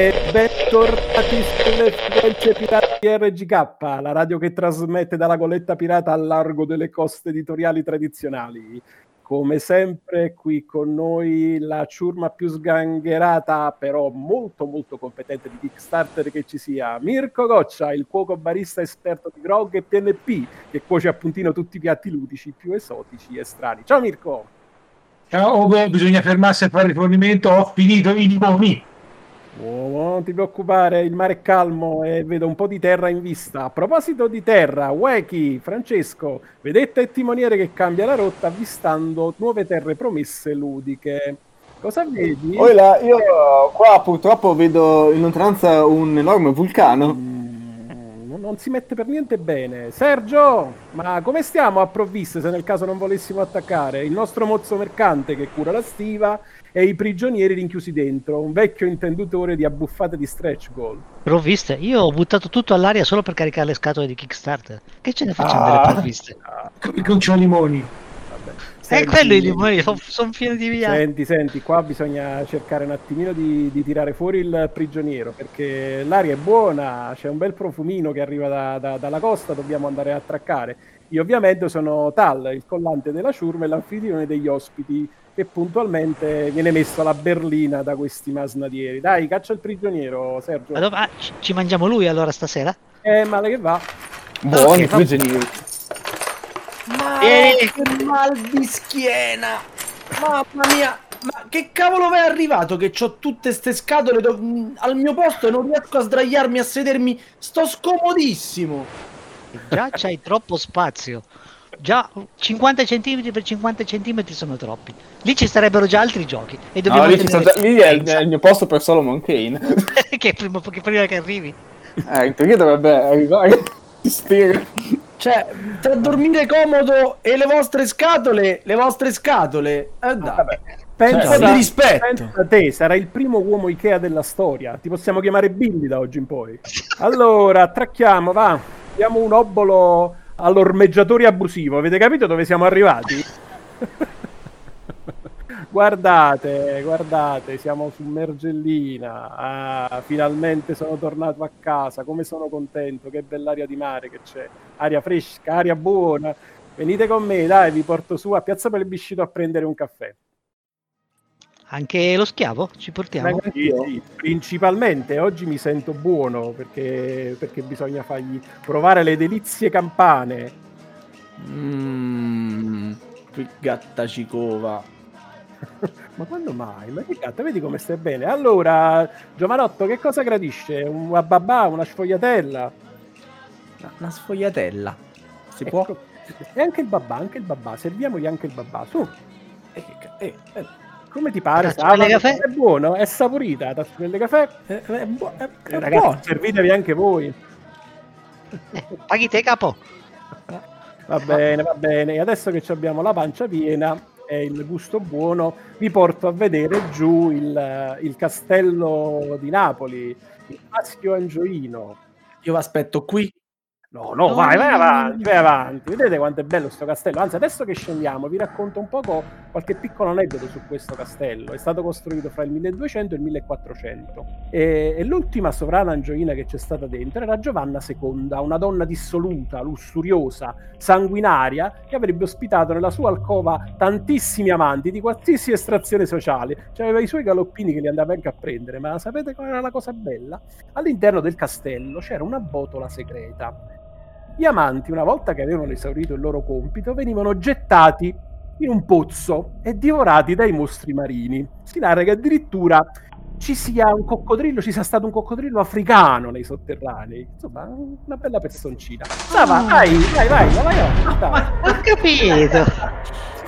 E bentornati sulle frequenze pirate di RGK, la radio che trasmette dalla goletta pirata al largo delle coste editoriali tradizionali. Come sempre qui con noi la ciurma più sgangherata, però molto molto competente di Kickstarter che ci sia, Mirko Goccia, il cuoco barista esperto di grog e PNP, che cuoce a puntino tutti i piatti ludici più esotici e strani. Ciao Mirko! Ciao, bisogna fermarsi a fare rifornimento, ho finito i limoni! Oh, non ti preoccupare, il mare è calmo e vedo un po' di terra in vista. A proposito di terra, Weki, Francesco, vedetta e timoniere che cambia la rotta avvistando nuove terre promesse ludiche. Cosa vedi? Oh là, io qua purtroppo vedo in lontananza un enorme vulcano. Mm, non si mette per niente bene. Sergio, ma come stiamo a provviste se nel caso non volessimo attaccare? Il nostro mozzo mercante che cura la stiva e i prigionieri rinchiusi dentro, un vecchio intendutore di abbuffate di stretch goal. Provviste? Io ho buttato tutto all'aria solo per caricare le scatole di Kickstarter. Che ce ne facciamo ah, delle provviste? Come con c'ho limoni. È quello i limoni, sono son pieni di via. Senti, senti, qua bisogna cercare un attimino di, di, tirare fuori il prigioniero perché l'aria è buona, c'è un bel profumino che arriva da, da, dalla costa, dobbiamo andare a attraccare. Io ovviamente sono Tal, il collante della ciurma e l'anfitrione degli ospiti che puntualmente viene messo alla berlina da questi masnadieri. Dai, caccia il prigioniero, Sergio. Allora, ah, ci mangiamo lui allora stasera? Eh, male che va. Buoni, okay, prigionieri. Ma che mal di schiena! Mamma mia! Ma che cavolo è arrivato che ho tutte ste scatole do- al mio posto e non riesco a sdraiarmi a sedermi? Sto scomodissimo! Già c'hai troppo spazio già 50 cm per 50 cm sono troppi. Lì ci sarebbero già altri giochi. E no, lì, già, lì è, il, è, il, mio posto per Solomon Kane. che, prima, che prima che arrivi. Eh, perché dovrebbe arrivare? Spiega. Cioè, tra dormire comodo e le vostre scatole, le vostre scatole. Eh, dai. Ah, pensa, cioè, di rispetto. Pensa a te, sarai il primo uomo Ikea della storia. Ti possiamo chiamare Billy da oggi in poi. Allora, attracchiamo, va. Diamo un obolo all'ormeggiatore abusivo. Avete capito dove siamo arrivati? guardate, guardate, siamo su Mergellina. Ah, finalmente sono tornato a casa. Come sono contento, che bell'aria di mare che c'è. Aria fresca, aria buona. Venite con me, dai, vi porto su a Piazza Plebiscito a prendere un caffè. Anche lo schiavo ci portiamo? Sì, sì. Principalmente oggi mi sento buono perché, perché bisogna fargli provare le delizie campane. Mmm, gatta cicova. Ma quando mai? Ma che gatta, vedi come stai bene? Allora, Giovanotto, che cosa gradisce? Una babà, una sfogliatella? Una sfogliatella. Si ecco. può? E anche il babà, anche il babà. Serviamogli anche il babà, su. Eh, eh, eh. Come ti pare? Tazzone caffè? È buono, è saporita. Tazzone caffè? È, è, bu- è, è eh, ragazzi, buono. servitevi anche voi. Eh, paghi te capo. Va bene, va bene. E adesso che abbiamo la pancia piena e il gusto buono, vi porto a vedere giù il, il castello di Napoli, il Maschio Angioino. Io vi aspetto qui No, no, vai, vai avanti, vai avanti. Vedete quanto è bello questo castello. Anzi, adesso che scendiamo, vi racconto un poco qualche piccolo aneddoto su questo castello. È stato costruito fra il 1200 e il 1400. E, e l'ultima sovrana angioina che c'è stata dentro era Giovanna II, una donna dissoluta, lussuriosa, sanguinaria, che avrebbe ospitato nella sua alcova tantissimi amanti di qualsiasi estrazione sociale. Cioè, aveva i suoi galoppini che li andava anche a prendere. Ma sapete qual era la cosa bella? All'interno del castello c'era una botola segreta gli amanti, una volta che avevano esaurito il loro compito, venivano gettati in un pozzo e divorati dai mostri marini. Si narra che addirittura ci sia un coccodrillo, ci sia stato un coccodrillo africano nei sotterranei. Insomma, una bella personcina. Sava, ah. vai, vai, vai, vai, vai, vai. Ho capito.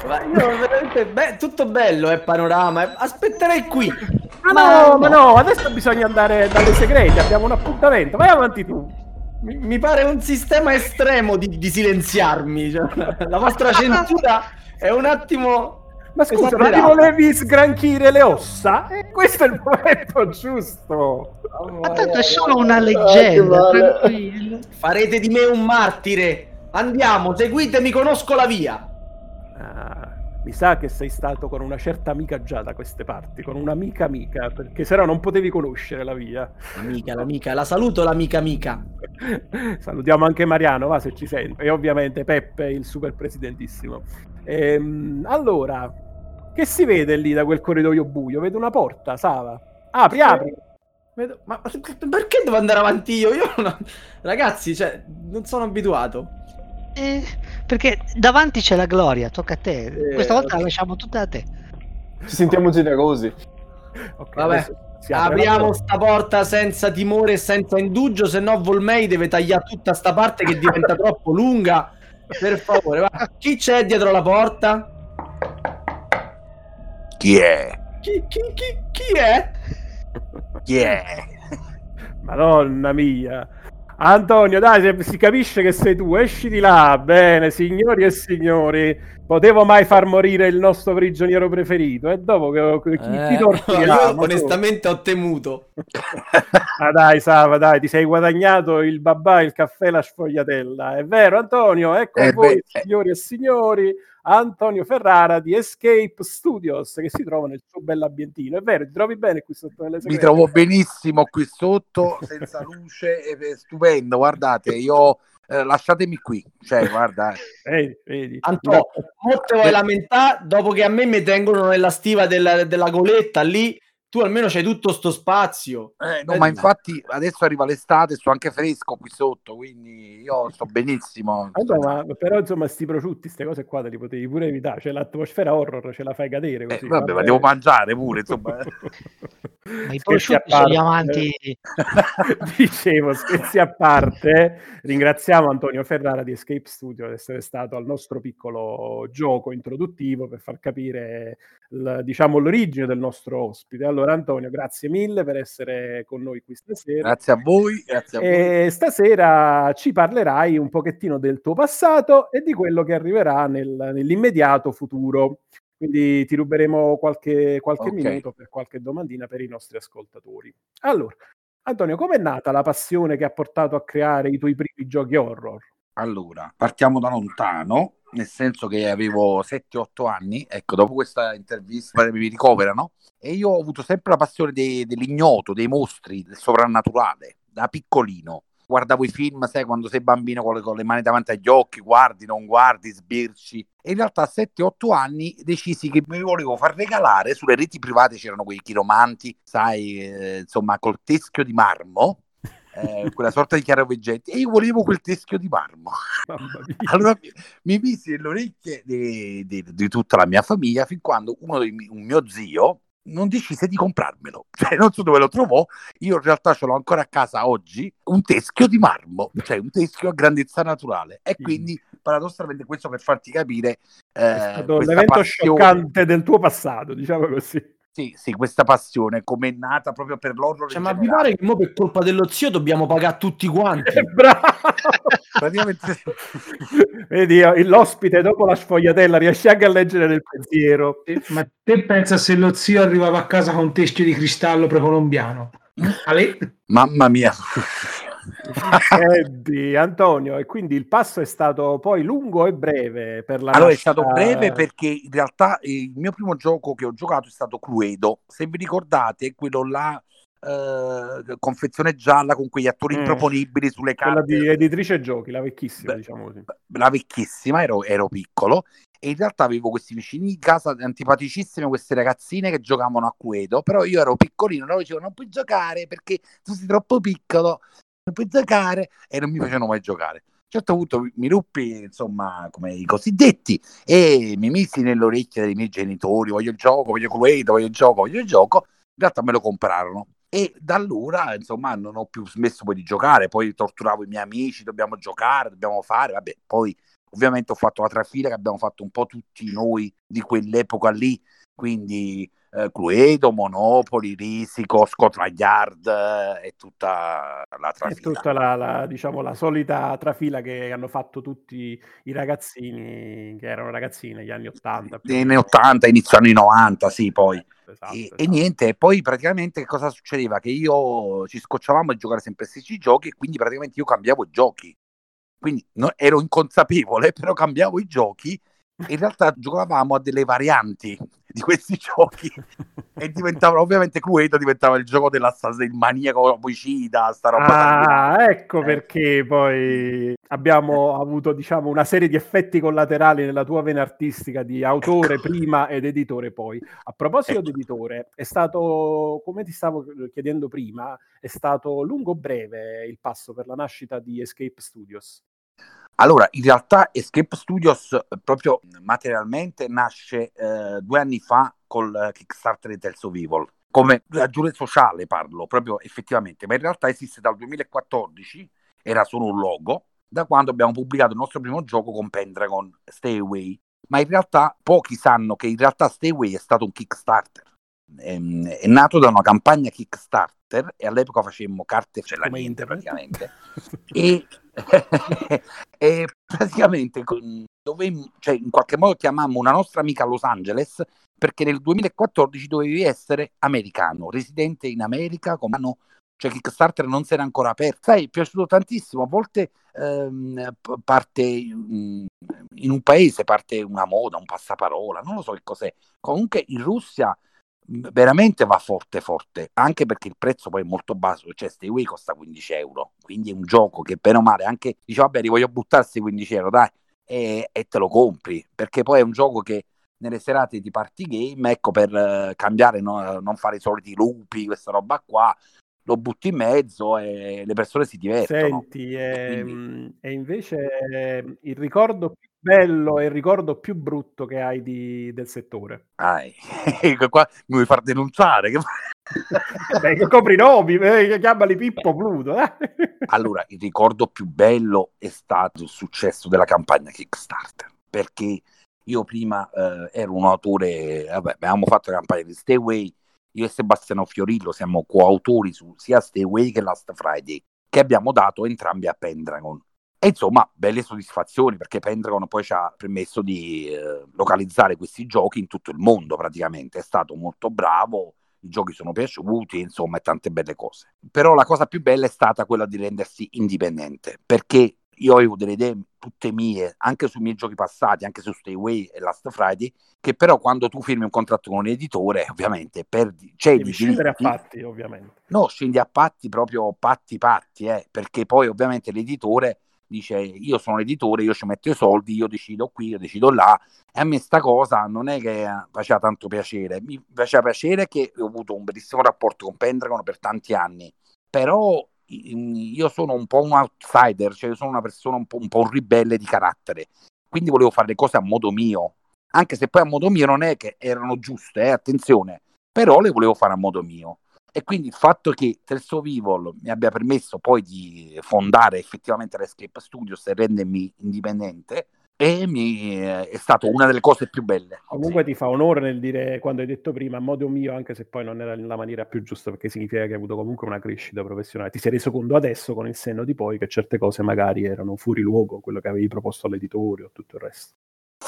Ma io veramente beh, tutto bello è eh, panorama. Aspetterei qui. Ma, ma no, ma no, adesso bisogna andare dalle segrete, abbiamo un appuntamento. Vai avanti tu. Mi, mi pare un sistema estremo di, di silenziarmi. Cioè, la vostra censura è un attimo. Ma scusa, ma ti volevi sgranchire le ossa? E questo è il momento giusto. ma tanto è solo una leggenda. Farete di me un martire. Andiamo, seguitemi, conosco la via. Mi sa che sei stato con una certa amica già da queste parti, con un'amica amica, perché se no non potevi conoscere la via. Amica, l'amica, la saluto l'amica amica. Salutiamo anche Mariano, va se ci sente, e ovviamente Peppe, il super presidentissimo. Ehm, allora, che si vede lì da quel corridoio buio? Vedo una porta, Sava. Apri, apri. Vedo- Ma perché devo andare avanti io? Io non- Ragazzi, cioè, non sono abituato. Eh, perché davanti c'è la gloria, tocca a te. Eh, Questa volta la lasciamo tutta a te. Ci sentiamo generosi. Ok, Vabbè, la Apriamo porta. sta porta senza timore e senza indugio, se no Volmei deve tagliare tutta sta parte che diventa troppo lunga. Per favore, va. Chi c'è dietro la porta? Chi è? Chi, chi, chi, chi è? Chi è? Madonna mia. Antonio, dai, se- si capisce che sei tu, esci di là. Bene, signori e signori, potevo mai far morire il nostro prigioniero preferito? E dopo che, chi, Eh, torturava? io onestamente ho temuto. Ah dai, Sava, dai, ti sei guadagnato il babà, il caffè, la sfogliatella. È vero, Antonio? Ecco Eh voi, beh, eh. signori e signori, Antonio Ferrara di Escape Studios, che si trova nel suo bell'ambientino. È vero, ti trovi bene qui sotto nelle Mi trovo benissimo qui sotto, senza luce, è stupendo. Guardate, io eh, lasciatemi qui. Cioè, guarda, Vedi, vedi. Anto, mo te vuoi lamentare dopo che a me mi tengono nella stiva della, della goletta lì? Tu almeno c'hai tutto sto spazio. eh, no, ma infatti adesso arriva l'estate, sto anche fresco qui sotto, quindi io sto benissimo. Allora, ma, però insomma sti prosciutti, queste cose qua te li potevi pure evitare, cioè l'atmosfera horror ce la fai cadere Eh, così. vabbè, ma devo mangiare pure, insomma. Ma i prosciutti a sono parte. gli amanti. Dicevo, scherzi a parte, ringraziamo Antonio Ferrara di Escape Studio di essere stato al nostro piccolo gioco introduttivo per far capire il- diciamo, l'origine del nostro ospite. Allora Antonio, grazie mille per essere con noi qui stasera. Grazie a voi, grazie a voi. E stasera ci parlerai un pochettino del tuo passato e di quello che arriverà nel- nell'immediato futuro. Quindi ti ruberemo qualche, qualche Ok. minuto per qualche domandina per i nostri ascoltatori. Allora, Antonio, com'è nata la passione che ha portato a creare i tuoi primi giochi horror? Allora, partiamo da lontano, nel senso che avevo 7-8 anni, ecco, dopo questa intervista mi ricoverano, e io ho avuto sempre la passione dei- dell'ignoto, dei mostri, del sovrannaturale, da piccolino. Guardavo i film, sai, quando sei bambino con le, con le mani davanti agli occhi, guardi, non guardi, sbirci. E in realtà a 7-8 anni decisi che mi volevo far regalare, sulle reti private c'erano quei chiromanti, sai, eh, insomma, col teschio di marmo, eh, quella sorta di chiaroveggenti, e io volevo quel teschio di marmo. Allora mi, mi misi nelle orecchie di, di- di tutta la mia famiglia fin quando uno dei un mio zio non decise di comprarmelo. Cioè, non so dove lo trovò. Io in realtà ce l'ho ancora a casa oggi. Un teschio di marmo, cioè un teschio a grandezza naturale. E quindi, paradossalmente, questo per farti capire eh, l'evento passione. scioccante del tuo passato, diciamo così. Sì, sì, questa passione come è nata proprio per l'horror. Cioè, ma vi pare che mo per colpa dello zio dobbiamo pagare tutti quanti? Bravo! Praticamente Vedi, eh, l'ospite dopo la sfogliatella riesce anche a leggere nel pensiero. Eh, Ma te pensa se lo zio arrivava a casa con un teschio di cristallo precolombiano? Ale? Mamma mia. Senti, Antonio, e quindi il passo è stato poi lungo e breve per la Allora è nascita- stato breve perché in realtà eh, il mio primo gioco che ho giocato è stato Cluedo. Se vi ricordate, quello là, eh, confezione gialla con quegli attori Mm. improponibili sulle quella carte, di editrice giochi, la vecchissima, Beh, diciamo così. la vecchissima, ero, ero piccolo. E in realtà avevo questi vicini di casa antipaticissime, queste ragazzine che giocavano a Cluedo. Però io ero piccolino, loro dicevano: Non puoi giocare perché tu sei troppo piccolo, puoi giocare. E non mi facevano mai giocare. A un certo punto mi- ruppi, insomma, come i cosiddetti, e mi misi nell'orecchia dei miei genitori: voglio il gioco, voglio Cluedo, voglio il gioco, voglio il gioco. In realtà me lo comprarono. E da allora, insomma, non ho più smesso poi di giocare. Poi torturavo i miei amici: dobbiamo giocare, dobbiamo fare. Vabbè, poi ovviamente ho fatto la trafila che abbiamo fatto un po' tutti noi di quell'epoca lì. Quindi eh, Cluedo, Monopoli, Risico, Scotland Yard eh, e tutta la È trafila. tutta la, la, diciamo, la solita trafila che hanno fatto tutti i ragazzini, che erano ragazzini negli anni 80. più o Negli anni meno. 80, inizio anni 90, sì, poi. Esatto, e, e esatto. niente, e poi praticamente cosa succedeva? Che io ci scocciavamo a giocare sempre questi giochi e quindi praticamente io cambiavo i giochi. Quindi no- ero inconsapevole, però cambiavo i giochi in realtà giocavamo a delle varianti di questi giochi e diventava ovviamente Cluedo diventava il gioco dell'assassino il maniaco omicida sta roba Ah, ecco Eh. perché poi abbiamo avuto, diciamo, una serie di effetti collaterali nella tua vena artistica di autore prima ed editore poi. A proposito Ecco. di editore, è stato, come ti stavo chiedendo prima, è stato lungo o breve il passo per la nascita di Escape Studios? Allora, in realtà Escape Studios eh, proprio materialmente nasce eh, due anni fa col eh, Kickstarter di of Evil. Come ragione sociale parlo, proprio effettivamente, ma in realtà esiste dal 2014, era solo un logo, da quando abbiamo pubblicato il nostro primo gioco con Pendragon, Stay Away. Ma in realtà pochi sanno che in realtà Stay Away è stato un Kickstarter. Ehm, È, nato da una campagna Kickstarter e all'epoca facemmo carte c'è la niente internet. praticamente e, e praticamente dovemmo, cioè, in qualche modo chiamammo una nostra amica a Los Angeles perché nel 2014 dovevi essere americano, residente in America, come hanno cioè Kickstarter non si era ancora aperto. Sai, è piaciuto tantissimo. A volte ehm, parte mm, in un paese, parte una moda, un passaparola, non lo so che cos'è. Comunque in Russia mh, veramente va forte forte, anche perché il prezzo poi è molto basso, cioè Stay Away costa 15 euro, quindi è un gioco che bene o male anche dici vabbè li voglio buttare questi 15 euro, dai, e, e te lo compri, perché poi è un gioco che nelle serate di party game, ecco per eh, cambiare, no, non fare i soliti lupi, questa roba qua, lo butti in mezzo e le persone si divertono. Senti, ehm, quindi- e invece ehm, il ricordo più bello e il ricordo più brutto che hai di- del settore? Ai, qua mi vuoi far denunciare? Che- Beh, che copri i nomi, eh, chiamali Pippo Pluto. eh. Allora, il ricordo più bello è stato il successo della campagna Kickstarter, perché io prima eh, ero un autore, vabbè, avevamo fatto la campagna di Stay Away, io e Sebastiano Fiorillo siamo coautori su sia Stay Away che Last Friday, che abbiamo dato entrambi a Pendragon. E insomma, belle soddisfazioni perché Pendragon poi ci ha permesso di eh, localizzare questi giochi in tutto il mondo praticamente. È stato molto bravo, i giochi sono piaciuti, insomma, e tante belle cose. Però la cosa più bella è stata quella di rendersi indipendente, perché io avevo delle idee tutte mie, anche sui miei giochi passati, anche su Stay Away e Last Friday, che però quando tu firmi un contratto con un editore, ovviamente perdi, cedi Devi scendere a patti, ovviamente. No, scendi a patti proprio patti patti, eh, perché poi ovviamente l'editore dice io sono l'editore, io ci metto i soldi, io decido qui, io decido là, e a me sta cosa non è che faceva tanto piacere, mi faceva piacere che ho avuto un bellissimo rapporto con Pendragon per tanti anni, però io sono un po' un outsider, cioè io sono una persona un po', un po' un ribelle di carattere, quindi volevo fare le cose a modo mio, anche se poi a modo mio non è che erano giuste, eh, attenzione, però le volevo fare a modo mio. E quindi il fatto che of Evil mi abbia permesso poi di fondare effettivamente l'Escape Studios e rendermi indipendente e mi, è stata una delle cose più belle. Comunque ti fa onore nel dire quando hai detto prima a modo mio, anche se poi non era la maniera più giusta, perché significa che hai avuto comunque una crescita professionale. Ti sei reso conto adesso con il senno di poi che certe cose magari erano fuori luogo, quello che avevi proposto all'editore o tutto il resto.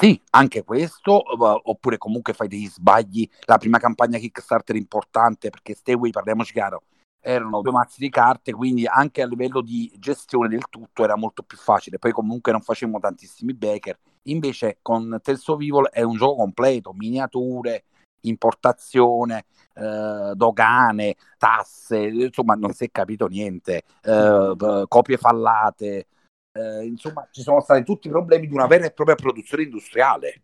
Sì, anche questo, oppure comunque fai degli sbagli. La prima campagna Kickstarter importante, perché Stay Away, parliamoci chiaro, erano due mazzi di carte, quindi anche a livello di gestione del tutto era molto più facile. Poi comunque non facevamo tantissimi backer. Invece con Tales of Evil è un gioco completo, miniature, importazione, eh, dogane, tasse, insomma non si è capito niente, eh, copie fallate, eh, insomma ci sono stati tutti i problemi di una vera e propria produzione industriale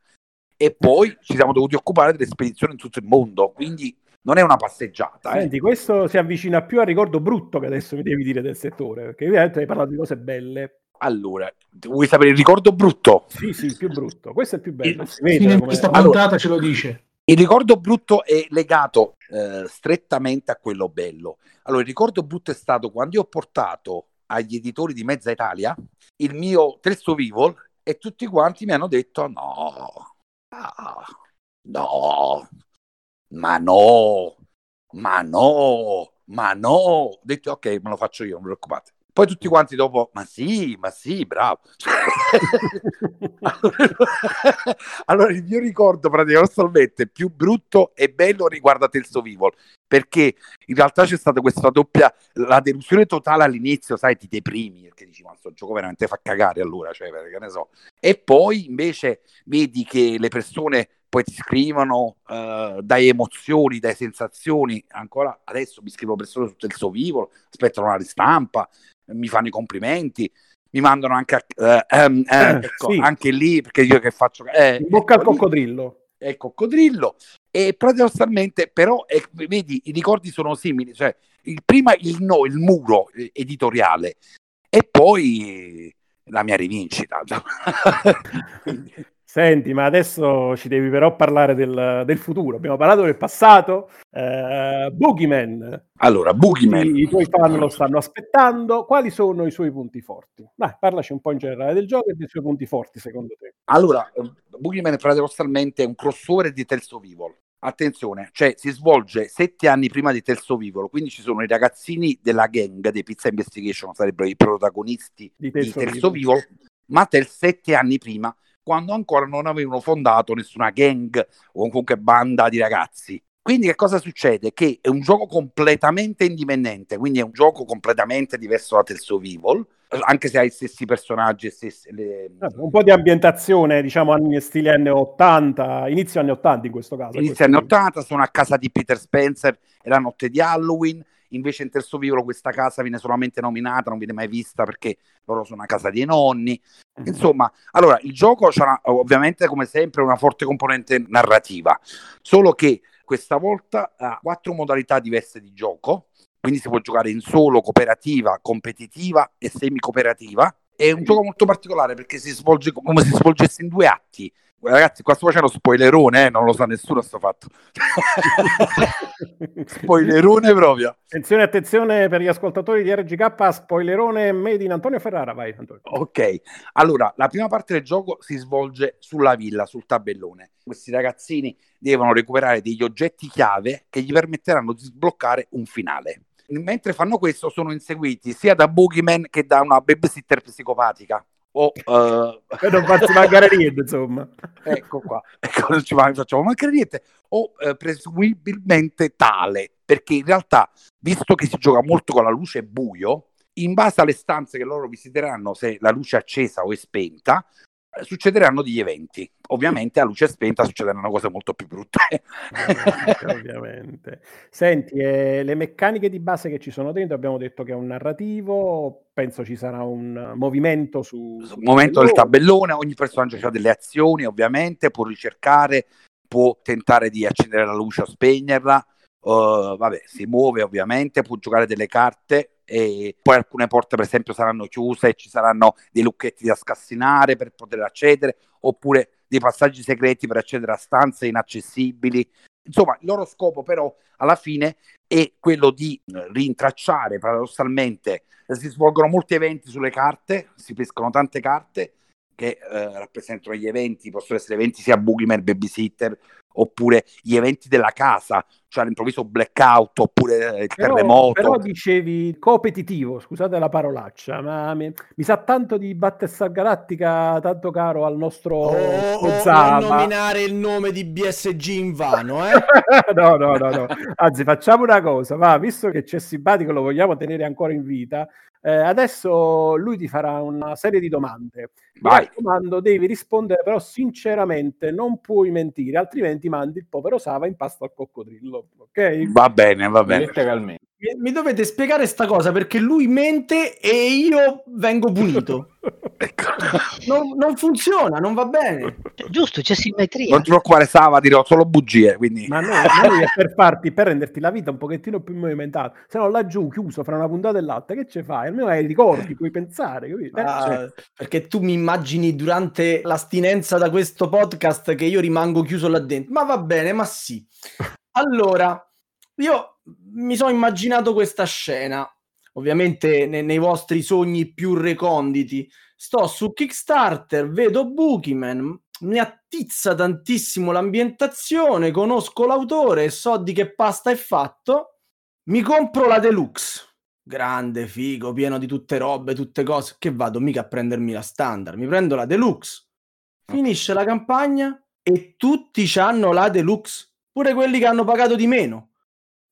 e poi ci siamo dovuti occupare delle spedizioni in tutto il mondo, quindi non è una passeggiata. eh. Senti, questo si avvicina più al ricordo brutto che adesso mi devi dire del settore, perché ovviamente hai parlato di cose belle. Allora, vuoi sapere il ricordo brutto? Sì, sì, il più brutto. Questo è il più bello. Il- questa Allora- puntata ce lo dice. Il ricordo brutto è legato eh, strettamente a quello bello. Allora, il ricordo brutto è stato quando io ho portato agli editori di Mezza Italia il mio of Evil e tutti quanti mi hanno detto no, ah, no, ma no, ma no, ma no. Ho detto ok, me lo faccio io, non preoccupate. Poi tutti quanti dopo, ma sì, ma sì, bravo. allora, il mio ricordo praticamente più brutto e bello riguarda Telso Vivol, perché in realtà c'è stata questa doppia, la delusione totale all'inizio, sai, ti deprimi, perché dici, ma questo gioco veramente fa cagare allora, cioè, perché ne so. E poi invece vedi che le persone poi ti scrivono, uh, dai emozioni, dai sensazioni, ancora adesso mi scrivo persone su Telso Vivo, aspettano la ristampa, mi fanno i complimenti, mi mandano anche, uh, um, uh, ecco, sì. anche lì, perché io che faccio... Eh, In bocca al coccodrillo. È il coccodrillo. E paradossalmente, però, eh, vedi, i ricordi sono simili, cioè il, prima il no, il muro editoriale, e poi la mia rivincita. Quindi... Senti, ma adesso ci devi però parlare del, del futuro. Abbiamo parlato del passato. Eh, Boogeyman. Allora, Boogeyman. I, I, tuoi fan lo stanno aspettando. Quali sono i suoi punti forti? Dai, parlaci un po' in generale del gioco e dei suoi punti forti, secondo te. Allora, Boogeyman paradossalmente è un crossover di Telso Vivol. Attenzione, cioè si svolge sette anni prima di Telso Vivolo, quindi ci sono i ragazzini della gang dei Pizza Investigation, sarebbero i protagonisti di Telso, di Telso Vivolo, ma Tel sette anni prima quando ancora non avevano fondato nessuna gang o comunque banda di ragazzi. Quindi che cosa succede? Che è un gioco completamente indipendente, quindi è un gioco completamente diverso da Tales of Evil, anche se ha i stessi personaggi e stessi, le... Eh, un po' di ambientazione, diciamo, anni stile anni 80, inizio anni 80 in questo caso. Inizio anni 80, sono a casa di Peter Spencer, è la notte di Halloween, invece in Terzo Vivolo questa casa viene solamente nominata, non viene mai vista perché loro sono una casa dei nonni. Mhm. Insomma, allora il gioco c'ha ovviamente come sempre una forte componente narrativa, solo che questa volta ha quattro modalità diverse di gioco, quindi si può giocare in solo, cooperativa, competitiva e semi-cooperativa. È un gioco molto particolare perché si svolge come se si svolgesse in due atti Ragazzi, qua sto facendo spoilerone, eh? non lo sa nessuno sto fatto. spoilerone proprio. Attenzione, attenzione per gli ascoltatori di RGK, spoilerone made in Antonio Ferrara, vai Antonio. Ok, allora, la prima parte del gioco si svolge sulla villa, sul tabellone. Questi ragazzini devono recuperare degli oggetti chiave che gli permetteranno di sbloccare un finale. Mentre fanno questo sono inseguiti sia da Boogeyman che da una babysitter psicopatica. O uh... per non farci mancare niente insomma. Ecco qua. Ecco, non ci facciamo mancare niente. O uh, presumibilmente tale. Perché in realtà visto che si gioca molto con la luce buio in base alle stanze che loro visiteranno se la luce è accesa o è spenta succederanno degli eventi. Ovviamente a luce spenta succederanno cose molto più brutte. ovviamente, ovviamente. Senti, eh, le meccaniche di base che ci sono dentro, abbiamo detto che è un narrativo, penso ci sarà un movimento su... Sul momento del tabellone, ogni personaggio ha delle azioni, ovviamente, può ricercare, può tentare di accendere la luce o spegnerla, uh, vabbè, si muove ovviamente, può giocare delle carte e poi alcune porte per esempio saranno chiuse e ci saranno dei lucchetti da scassinare per poter accedere oppure dei passaggi segreti per accedere a stanze inaccessibili. Insomma, il loro scopo però alla fine è quello di eh, rintracciare paradossalmente, si svolgono molti eventi sulle carte, si pescano tante carte che eh, rappresentano gli eventi, possono essere eventi sia Boogeyman, Babysitter, oppure gli eventi della casa, cioè all'improvviso blackout oppure il però, terremoto. Però dicevi competitivo, scusate la parolaccia, ma mi, mi sa tanto di Battlestar Galactica, tanto caro al nostro oh, Ozama. Oh, non nominare il nome di BSG in vano, eh? no, no, no, no. Anzi, facciamo una cosa, va, visto che c'è simpatico, lo vogliamo tenere ancora in vita, eh, adesso lui ti farà una serie di domande. Mi raccomando, devi rispondere però sinceramente, non puoi mentire, altrimenti mandi il povero Sava in pasto al coccodrillo. Ok? Va bene, va bene. Mi, mi dovete spiegare sta cosa perché lui mente e io vengo punito. ecco. non, non, funziona, non va bene. Giusto, c'è simmetria. Non ti preoccupare, Sava, dirò solo bugie. Quindi... Ma no, noi è per farti, per renderti la vita un pochettino più movimentata. Se no, laggiù, chiuso fra una puntata e l'altra, che ci fai? Almeno hai ricordi, puoi pensare. Ah, cioè... Perché tu mi immagini durante l'astinenza da questo podcast che io rimango chiuso là dentro. Ma va bene, ma sì. Allora, io mi sono immaginato questa scena, ovviamente ne- nei vostri sogni più reconditi. Sto su Kickstarter, vedo Boogeyman, mi attizza tantissimo l'ambientazione, conosco l'autore e so di che pasta è fatto. Mi compro la deluxe. grande, figo, pieno di tutte robe, tutte cose, che vado mica a prendermi la standard, mi prendo la deluxe. Finisce la campagna e tutti hanno la deluxe, pure quelli che hanno pagato di meno.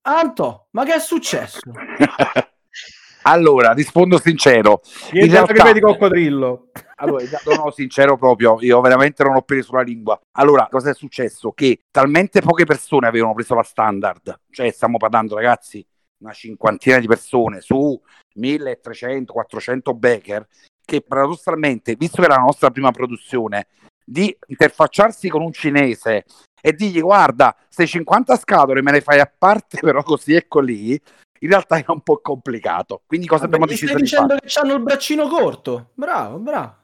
Anto, ma che è successo? allora, rispondo sincero. In realtà... di coccodrillo. Allora, sono sincero proprio, io veramente non ho preso la lingua. Allora, cosa è successo? Che talmente poche persone avevano preso la standard, cioè stiamo parlando ragazzi, una cinquantina di persone su 1300-400 backer, che paradossalmente, visto che era la nostra prima produzione, di interfacciarsi con un cinese e dirgli guarda, se 50 scatole me le fai a parte, però così e così, in realtà era un po' complicato. Quindi cosa Vabbè, abbiamo deciso di fare? Stai dicendo che hanno il braccino corto. Bravo, bravo.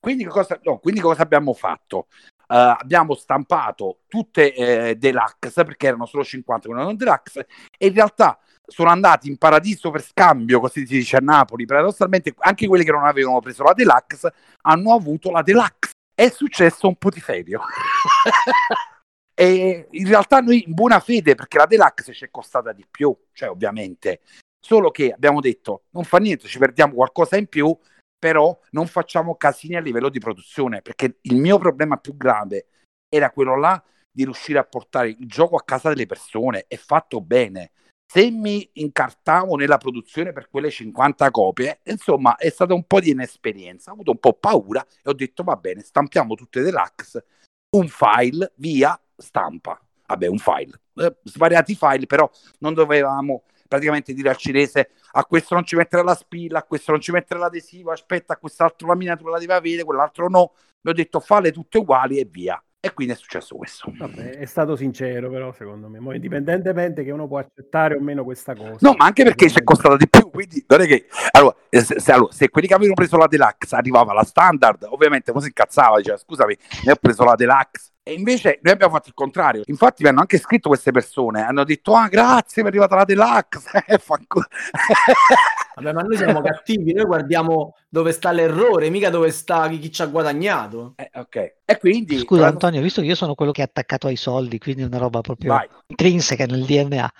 Quindi cosa, no, quindi cosa abbiamo fatto? Uh, abbiamo stampato tutte eh, deluxe perché erano solo 50 non deluxe e in realtà sono andati in paradiso per scambio, così si dice a Napoli. Paradossalmente, anche quelli che non avevano preso la deluxe hanno avuto la deluxe. È successo un po' di serio. e in realtà noi in buona fede, perché la deluxe ci è costata di più, cioè ovviamente, solo che abbiamo detto non fa niente, ci perdiamo qualcosa in più, però non facciamo casini a livello di produzione, perché il mio problema più grave era quello là di riuscire a portare il gioco a casa delle persone e fatto bene. Se mi incartavo nella produzione per quelle 50 copie, insomma, è stata un po' di inesperienza. Ho avuto un po' paura e ho detto: va bene, stampiamo tutte deluxe, un file, via, stampa. Vabbè, un file, eh, svariati file, però non dovevamo praticamente dire al cinese a questo non ci mettere la spilla, a questo non ci mettere l'adesivo, aspetta, a quest'altro la miniatura la devi avere, quell'altro no. Mi ho detto fale tutte uguali e via. E quindi è successo questo. Vabbè, è stato sincero, però, secondo me, Mo, indipendentemente che uno può accettare o meno questa cosa. No, ma anche perché ci è costata di più. Quindi non è che allora se, se, allora, se, quelli che avevano preso la deluxe arrivava la standard, ovviamente uno si incazzava, diceva scusami, ne ho preso la deluxe. E invece noi abbiamo fatto il contrario. Infatti mi hanno anche scritto queste persone, hanno detto ah grazie, mi è arrivata la deluxe. Vabbè, ma noi siamo cattivi, noi guardiamo dove sta l'errore, mica dove sta chi, chi ci ha guadagnato. Eh, ok. E quindi... Scusa la... Antonio, visto che io sono quello che è attaccato ai soldi, quindi è una roba proprio Vai. intrinseca nel DNA.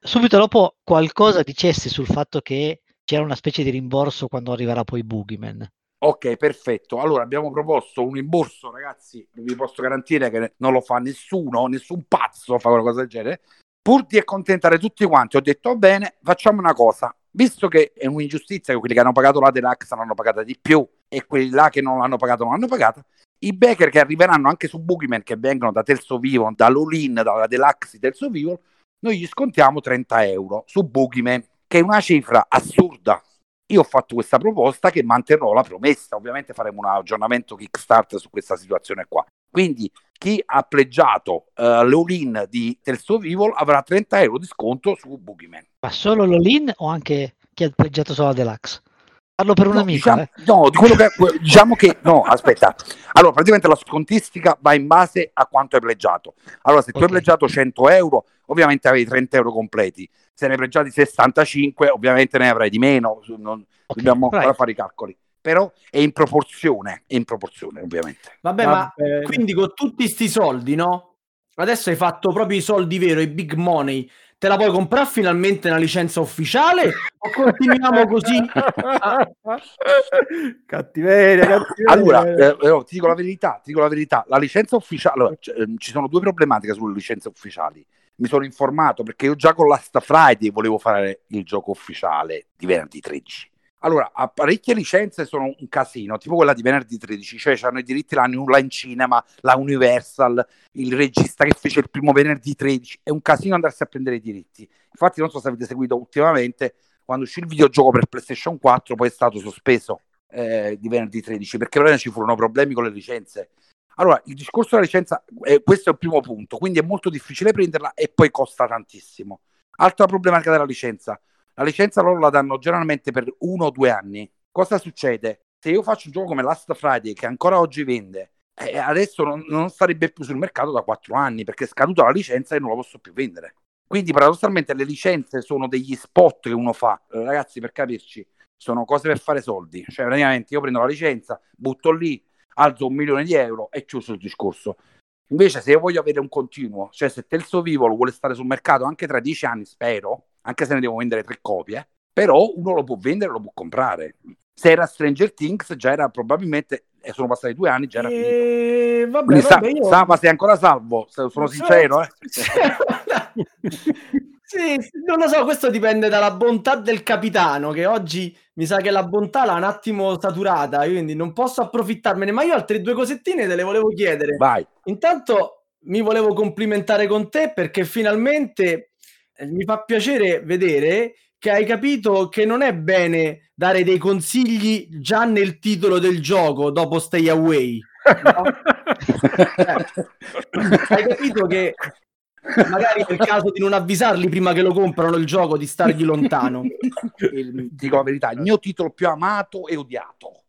Subito dopo qualcosa dicesti sul fatto che c'era una specie di rimborso quando arriverà poi Boogeyman. Ok, perfetto. Allora abbiamo proposto un rimborso, ragazzi. Vi posso garantire che non lo fa nessuno, nessun pazzo fa una cosa del genere. Pur di accontentare tutti quanti, ho detto: bene, facciamo una cosa visto che è un'ingiustizia che quelli che hanno pagato la deluxe l'hanno pagata di più e quelli là che non l'hanno pagato non l'hanno pagata, i backer che arriveranno anche su Boogeyman, che vengono da Terzo Vivo, dall'Olin, dalla deluxe di Terzo Vivo, noi gli scontiamo 30 euro su Boogeyman, che è una cifra assurda. Io ho fatto questa proposta che manterrò la promessa, ovviamente faremo un aggiornamento Kickstarter su questa situazione qua. Quindi chi ha pleggiato uh, l'all-in di Terzo Vivo avrà 30 euro di sconto su Boogeyman. Ma solo l'all-in o anche chi ha pleggiato solo la deluxe? Parlo per un no, amico. Diciamo, eh. No, di quello che, diciamo che no, aspetta. Allora, praticamente la scontistica va in base a quanto hai pleggiato. Allora, se okay. tu hai pleggiato 100 euro, ovviamente avevi 30 euro completi. Se ne hai pleggiati 65, ovviamente ne avrai di meno. Non, okay. Dobbiamo right. fare i calcoli però è in proporzione, è in proporzione ovviamente. Vabbè, ma quindi con tutti questi soldi, no? Adesso hai fatto proprio i soldi veri, i big money. Te la puoi comprare finalmente una licenza ufficiale o continuiamo così? cattiveria, cattiveria. Allora, eh, ti dico la verità, ti dico la verità. La licenza ufficiale, allora, c- ehm, ci sono due problematiche sulle licenze ufficiali. Mi sono informato perché io già con Last Friday volevo fare il gioco ufficiale di venerdì 13 allora, parecchie licenze sono un casino, tipo quella di venerdì 13, cioè hanno i diritti la New Line Cinema, la Universal, il regista che fece il primo venerdì 13, è un casino andarsi a prendere i diritti. Infatti non so se avete seguito ultimamente, quando uscì il videogioco per PlayStation 4 poi è stato sospeso eh, di venerdì 13, perché allora ci furono problemi con le licenze. Allora, il discorso della licenza, eh, questo è il primo punto, quindi è molto difficile prenderla e poi costa tantissimo. Altra problematica della licenza, la licenza loro la danno generalmente per uno o due anni. Cosa succede? Se io faccio un gioco come Last Friday, che ancora oggi vende, eh, adesso non, non sarebbe più sul mercato da quattro anni perché è scaduta la licenza e non la posso più vendere. Quindi paradossalmente le licenze sono degli spot che uno fa, eh, ragazzi per capirci, sono cose per fare soldi, cioè praticamente io prendo la licenza, butto lì, alzo un milione di euro e chiuso il discorso. Invece se io voglio avere un continuo, cioè se Telso Vivo vuole stare sul mercato anche tra dieci anni, spero, anche se ne devo vendere tre copie, però uno lo può vendere, lo può comprare. Se era Stranger Things, già era probabilmente, e sono passati due anni, già era finito. E... Vabbè, Quindi, vabbè, Sa- io... Sava, sei ancora salvo? Sono sincero, eh? Sì, non lo so, questo dipende dalla bontà del capitano, che oggi mi sa che la bontà l'ha un attimo saturata, quindi non posso approfittarmene, ma io altre due cosettine te le volevo chiedere. Vai. Intanto mi volevo complimentare con te perché finalmente eh, mi fa piacere vedere che hai capito che non è bene dare dei consigli già nel titolo del gioco dopo Stay Away. no? Eh, hai capito che magari è il caso di non avvisarli prima che lo comprano il gioco, di stargli lontano. Dico la verità, il mio titolo più amato e odiato.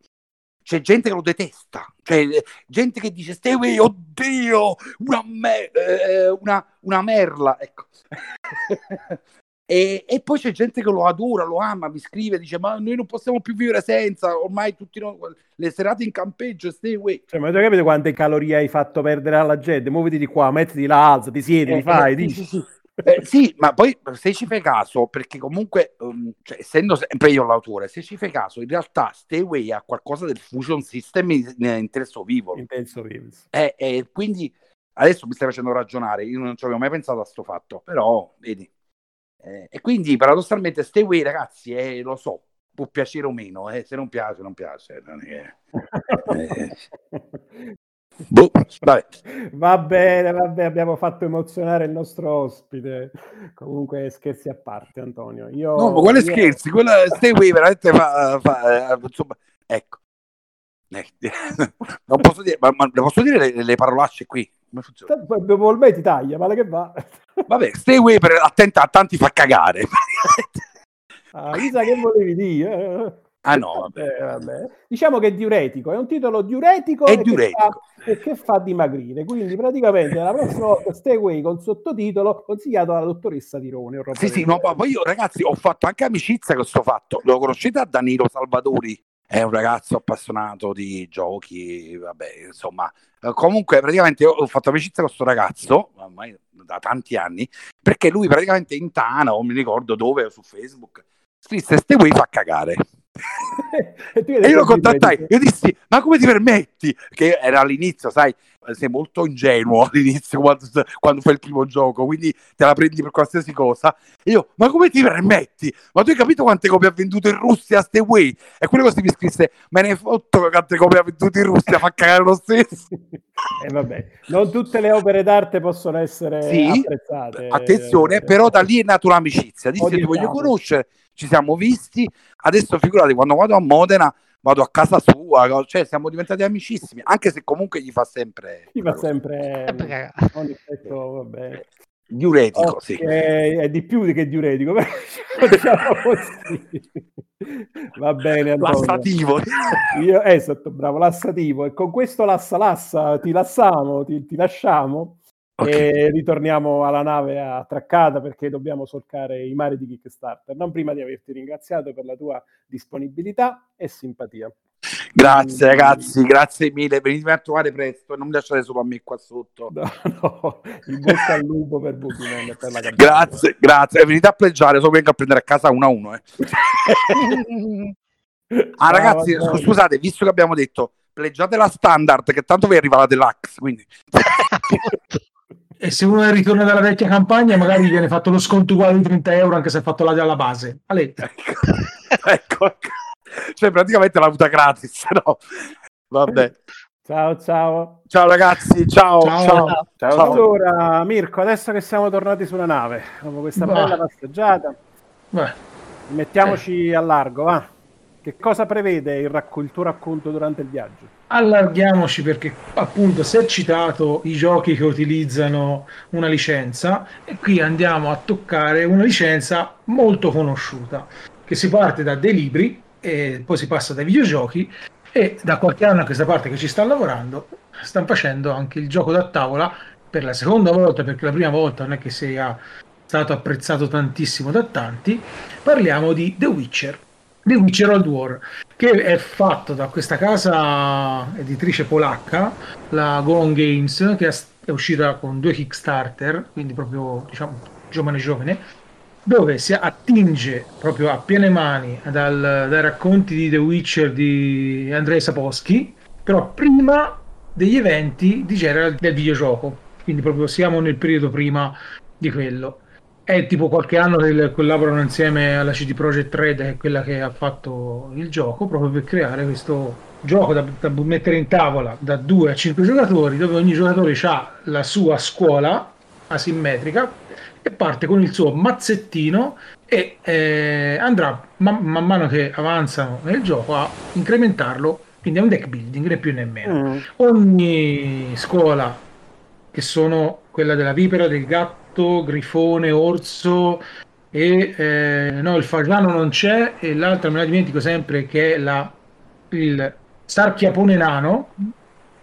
C'è gente che lo detesta, cioè eh, gente che dice away, oddio, una, me- eh, una, una merla, ecco. e, e poi c'è gente che lo adora, lo ama, mi scrive, dice ma noi non possiamo più vivere senza, ormai tutti noi, le serate in campeggio, stay away. Cioè, ma tu capito quante calorie hai fatto perdere alla gente? Muoviti di qua, mettiti là, alza, ti siedi, ti fai, Eh, dici. sì, sì. Eh, sì, ma poi se ci fai caso, perché comunque, um, cioè, essendo sempre io l'autore, se ci fai caso, in realtà Stay Away ha qualcosa del Fusion System in, in Terzo Vivo. Intenso Reeves. Eh, eh, quindi adesso mi stai facendo ragionare, io non ci avevo mai pensato a sto fatto, però vedi. Eh, e quindi paradossalmente Stay Away, ragazzi, eh, lo so, può piacere o meno, eh, se non piace, non piace. non è- boh. Va bene, va bene, abbiamo fatto emozionare il nostro ospite. Comunque, scherzi a parte, Antonio. Io, No, ma quale io- scherzi? Quella Stay Away veramente fa, fa- eh, insomma, ecco. Eh, non posso dire, ma, ma posso dire le, le parolacce qui? Come funziona? Ti taglia, male che va. Vabbè, Stay Away per attenta a tanti fa cagare. Ah, Isa, che volevi dire? ah no, vabbè. Vabbè. Diciamo che è diuretico, è un titolo diuretico, È e che diuretico. fa- e che fa dimagrire. Quindi praticamente la prossima volta Stay Away con sottotitolo consigliato dalla dottoressa roba Sì, sì, no, ma poi io ragazzi ho fatto anche amicizia con questo fatto. Lo conoscete a Danilo Salvatori? È un ragazzo appassionato di giochi, vabbè, insomma. Eh, Comunque, praticamente ho fatto amicizia con questo ragazzo, ormai da tanti anni, perché lui praticamente in Tana, o mi ricordo dove, su Facebook, scrisse Stay Away fa cagare. e, E io lo contattai, io dissi, ma come ti permetti? Che era all'inizio, sai, sei molto ingenuo all'inizio quando, quando fai il primo gioco, quindi te la prendi per qualsiasi cosa. E io, ma come ti permetti? Ma tu hai capito quante copie ha venduto in Russia a Stay Away? E quello così mi scrisse, me ne hai fotto quante copie ha venduto in Russia, fa cagare lo stesso. E vabbè, non tutte le opere d'arte possono essere Sì, apprezzate. Attenzione, Eh, però da lì è nata un'amicizia. Dissi, ti voglio conoscere, ci siamo visti. Adesso figurati, quando vado a Modena, vado a casa sua, cioè siamo diventati amicissimi, anche se comunque gli fa sempre... Ti fa sempre Eh, un effetto, vabbè. Diuretico, Ok, sì. è di più che diuretico, però diciamo così. Va bene, Antonio. Lassativo. Io, esatto, bravo, lassativo. E con questo lassa lassa ti lassiamo, ti, ti lasciamo Ok. e ritorniamo alla nave attraccata perché dobbiamo solcare i mari di Kickstarter. Non prima di averti ringraziato per la tua disponibilità e simpatia. Grazie ragazzi, grazie mille. Venitemi a trovare presto e non mi lasciate solo a me qua sotto. No, no, in bocca al lupo per e per la campagna. Grazie, grazie. E venite a pleggiare, solo vengo a prendere a casa uno a uno. eh. Ah, Ciao, ragazzi, scu- scusate, visto che abbiamo detto pleggiate la standard, che tanto vi arriva la deluxe. Quindi E se uno ritorna dalla vecchia campagna, magari viene fatto lo sconto uguale di 30 euro anche se ha fatto la alla base. Ale, ecco, cioè praticamente l'ha avuta gratis, no? Vabbè. Ciao, ciao. Ciao ragazzi, ciao. Ciao. ciao. Ciao. Allora, Mirko, adesso che siamo tornati sulla nave, dopo questa Va. bella passeggiata, beh, mettiamoci a largo, va. Che cosa prevede il, racco- il tuo racconto durante il viaggio? allarghiamoci perché appunto si è citato i giochi che utilizzano una licenza e qui andiamo a toccare una licenza molto conosciuta che si parte da dei libri e poi si passa dai videogiochi e da qualche anno a questa parte che ci sta lavorando stanno facendo anche il gioco da tavola per la seconda volta perché la prima volta non è che sia stato apprezzato tantissimo da tanti parliamo di The Witcher The Witcher War che è fatto da questa casa editrice polacca, la Go Games, che è uscita con due Kickstarter, quindi proprio diciamo giovane giovane, dove si attinge proprio a piene mani dal, dai racconti di The Witcher di Andrei Sapolsky, però prima degli eventi di Geralt del videogioco. Quindi proprio siamo nel periodo prima di quello. È tipo qualche anno che collaborano insieme alla CD Projekt Red, che è quella che ha fatto il gioco, proprio per creare questo gioco da, da mettere in tavola da 2 a 5 giocatori, dove ogni giocatore ha la sua scuola asimmetrica e parte con il suo mazzettino e eh, andrà man, man, mano che avanzano nel gioco a incrementarlo. Quindi è un deck building, né più né meno. Mm. Ogni scuola, che sono quella della vipera, del gatto, grifone, orso e eh, no, il fagiano non c'è e l'altra me la dimentico sempre che è la, il sarchiapone nano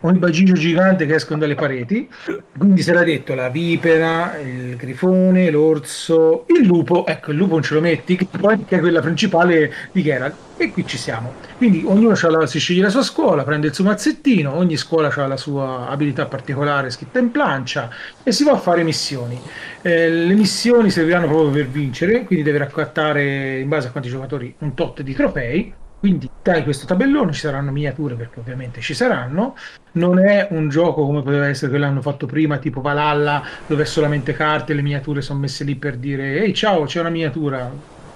o il bacino gigante che escono dalle pareti. Quindi si era detto la vipera, il grifone, l'orso, il lupo. Ecco, il lupo non ce lo metti, che poi è quella principale di Geralt. E qui ci siamo. Quindi ognuno la, si sceglie la sua scuola, prende il suo mazzettino, ogni scuola ha la sua abilità particolare scritta in plancia e si va a fare missioni. Eh, le missioni serviranno proprio per vincere, quindi deve raccattare in base a quanti giocatori un tot di trofei quindi dai questo tabellone, ci saranno miniature perché ovviamente ci saranno. Non è un gioco come poteva essere quello che hanno fatto prima, tipo Valhalla, dove è solamente carte le miniature sono messe lì per dire ehi ciao, c'è una miniatura.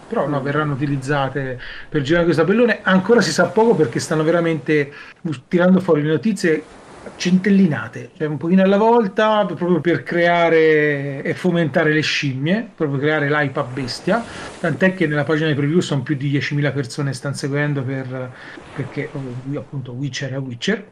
Però no, verranno utilizzate per girare questo tabellone. Ancora si sa poco perché stanno veramente tirando fuori le notizie centellinate, cioè un pochino alla volta, proprio per creare e fomentare le scimmie, proprio creare l'hype a bestia, tant'è che nella pagina di preview sono più di 10.000 persone che stanno seguendo per, perché io appunto Witcher è Witcher,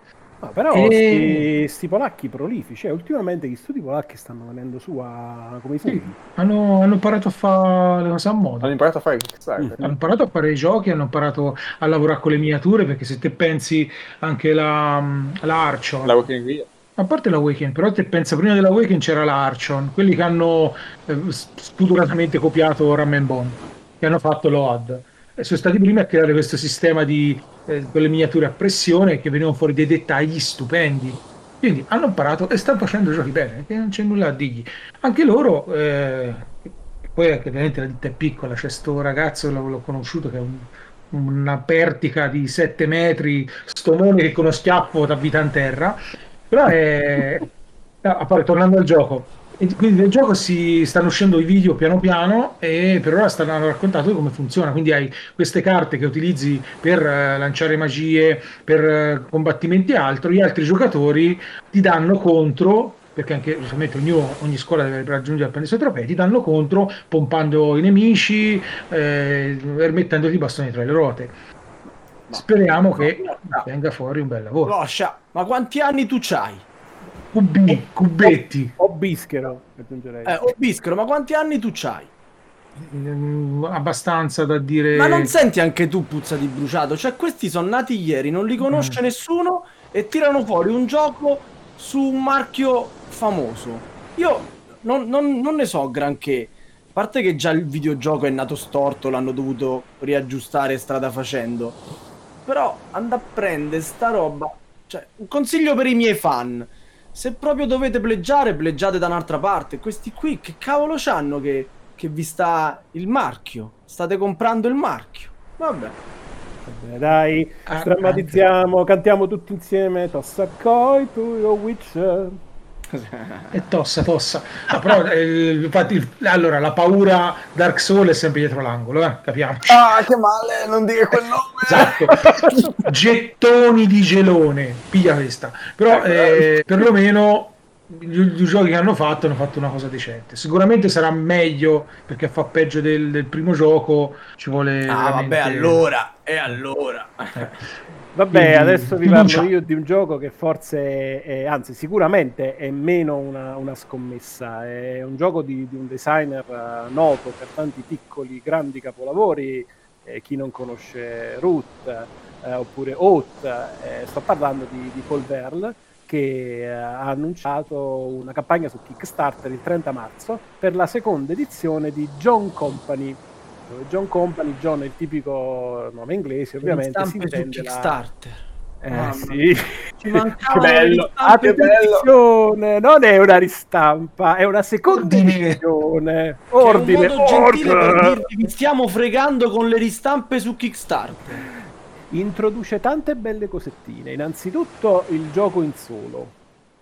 Ah, però e... sti, polacchi prolifici, eh, ultimamente gli studi polacchi stanno venendo su a come si sì, hanno, hanno, imparato a fare le cose a modo. Hanno imparato a fare. Mm. Hanno imparato a fare i giochi, hanno imparato a lavorare con le miniature, perché se te pensi anche la, la Archon. La Walking a parte la Weekend, però te pensa prima della Weekend c'era la Archon, quelli che hanno eh, spudoratamente copiato Ram Bond, che hanno fatto l'OAD sono stati i primi a creare questo sistema di eh, quelle miniature a pressione che venivano fuori dei dettagli stupendi. Quindi hanno imparato e stanno facendo giochi bene, che non c'è nulla a dirgli. Anche loro, eh, poi ovviamente la ditta è piccola, c'è sto ragazzo, l'ho, l'ho conosciuto, che è un, una pertica di 7 metri, stomone che con uno schiaffo da vita in terra, però è... A parte, tornando al gioco, e quindi nel gioco si stanno uscendo i video piano piano e per ora stanno raccontando come funziona. Quindi hai queste carte che utilizzi per uh, lanciare magie, per uh, combattimenti e altro. Gli altri giocatori ti danno contro perché anche giustamente ognuno, ogni scuola deve raggiungere e prendere i suoi trofei, ti danno contro pompando i nemici eh, mettendoti i bastoni tra le ruote. Speriamo che venga fuori un bel lavoro. Loscia, ma quanti anni tu c'hai? Cubi, cubetti. O bischero, aggiungerei. Eh, o bischero, ma quanti anni tu c'hai? Mm, abbastanza da dire. Ma non senti anche tu puzza di bruciato? Cioè, questi sono nati ieri, non li conosce mm. nessuno e tirano fuori un gioco su un marchio famoso. Io non, non, non ne so granché. A parte che già il videogioco è nato storto, l'hanno dovuto riaggiustare strada facendo. Però andare a prendere sta roba. Cioè, un consiglio per i miei fan se proprio dovete pleggiare, pleggiate da un'altra parte. Questi qui, che cavolo c'hanno che, che vi sta il marchio? State comprando il marchio. Vabbè. Vabbè dai, ah, drammatizziamo, cantiamo tutti insieme. Tossa coi to your witcher. E tossa, tossa. Ah, però, eh, infatti, allora, la paura Dark Soul è sempre dietro l'angolo, eh? capiamo. Ah, che male, non dire quel nome. Esatto. Gettoni di gelone, piglia questa. Però, eh, perlomeno i giochi che hanno fatto hanno fatto una cosa decente. Sicuramente sarà meglio perché fa peggio del, del primo gioco. Ci vuole. Ah, veramente... vabbè, allora. E allora. Eh. Vabbè, Quindi, adesso vi parlo io di un gioco che forse, è, anzi sicuramente è meno una, una scommessa, è un gioco di, di un designer uh, noto per tanti piccoli, grandi capolavori, eh, chi non conosce Root eh, oppure Oath, eh, sto parlando di, di Paul Verle che eh, ha annunciato una campagna su Kickstarter il 30 marzo per la seconda edizione di John Company, John Company, John è il tipico nome inglese, ovviamente. Si intende Kickstarter. Eh Mamma sì, Ci che mancavano le bello. non è una ristampa, è una seconda Ordine. edizione. Che è Ordine, un modo gentile per orca. dirvi vi stiamo fregando con le ristampe su Kickstarter. Introduce tante belle cosettine. Innanzitutto il gioco in solo,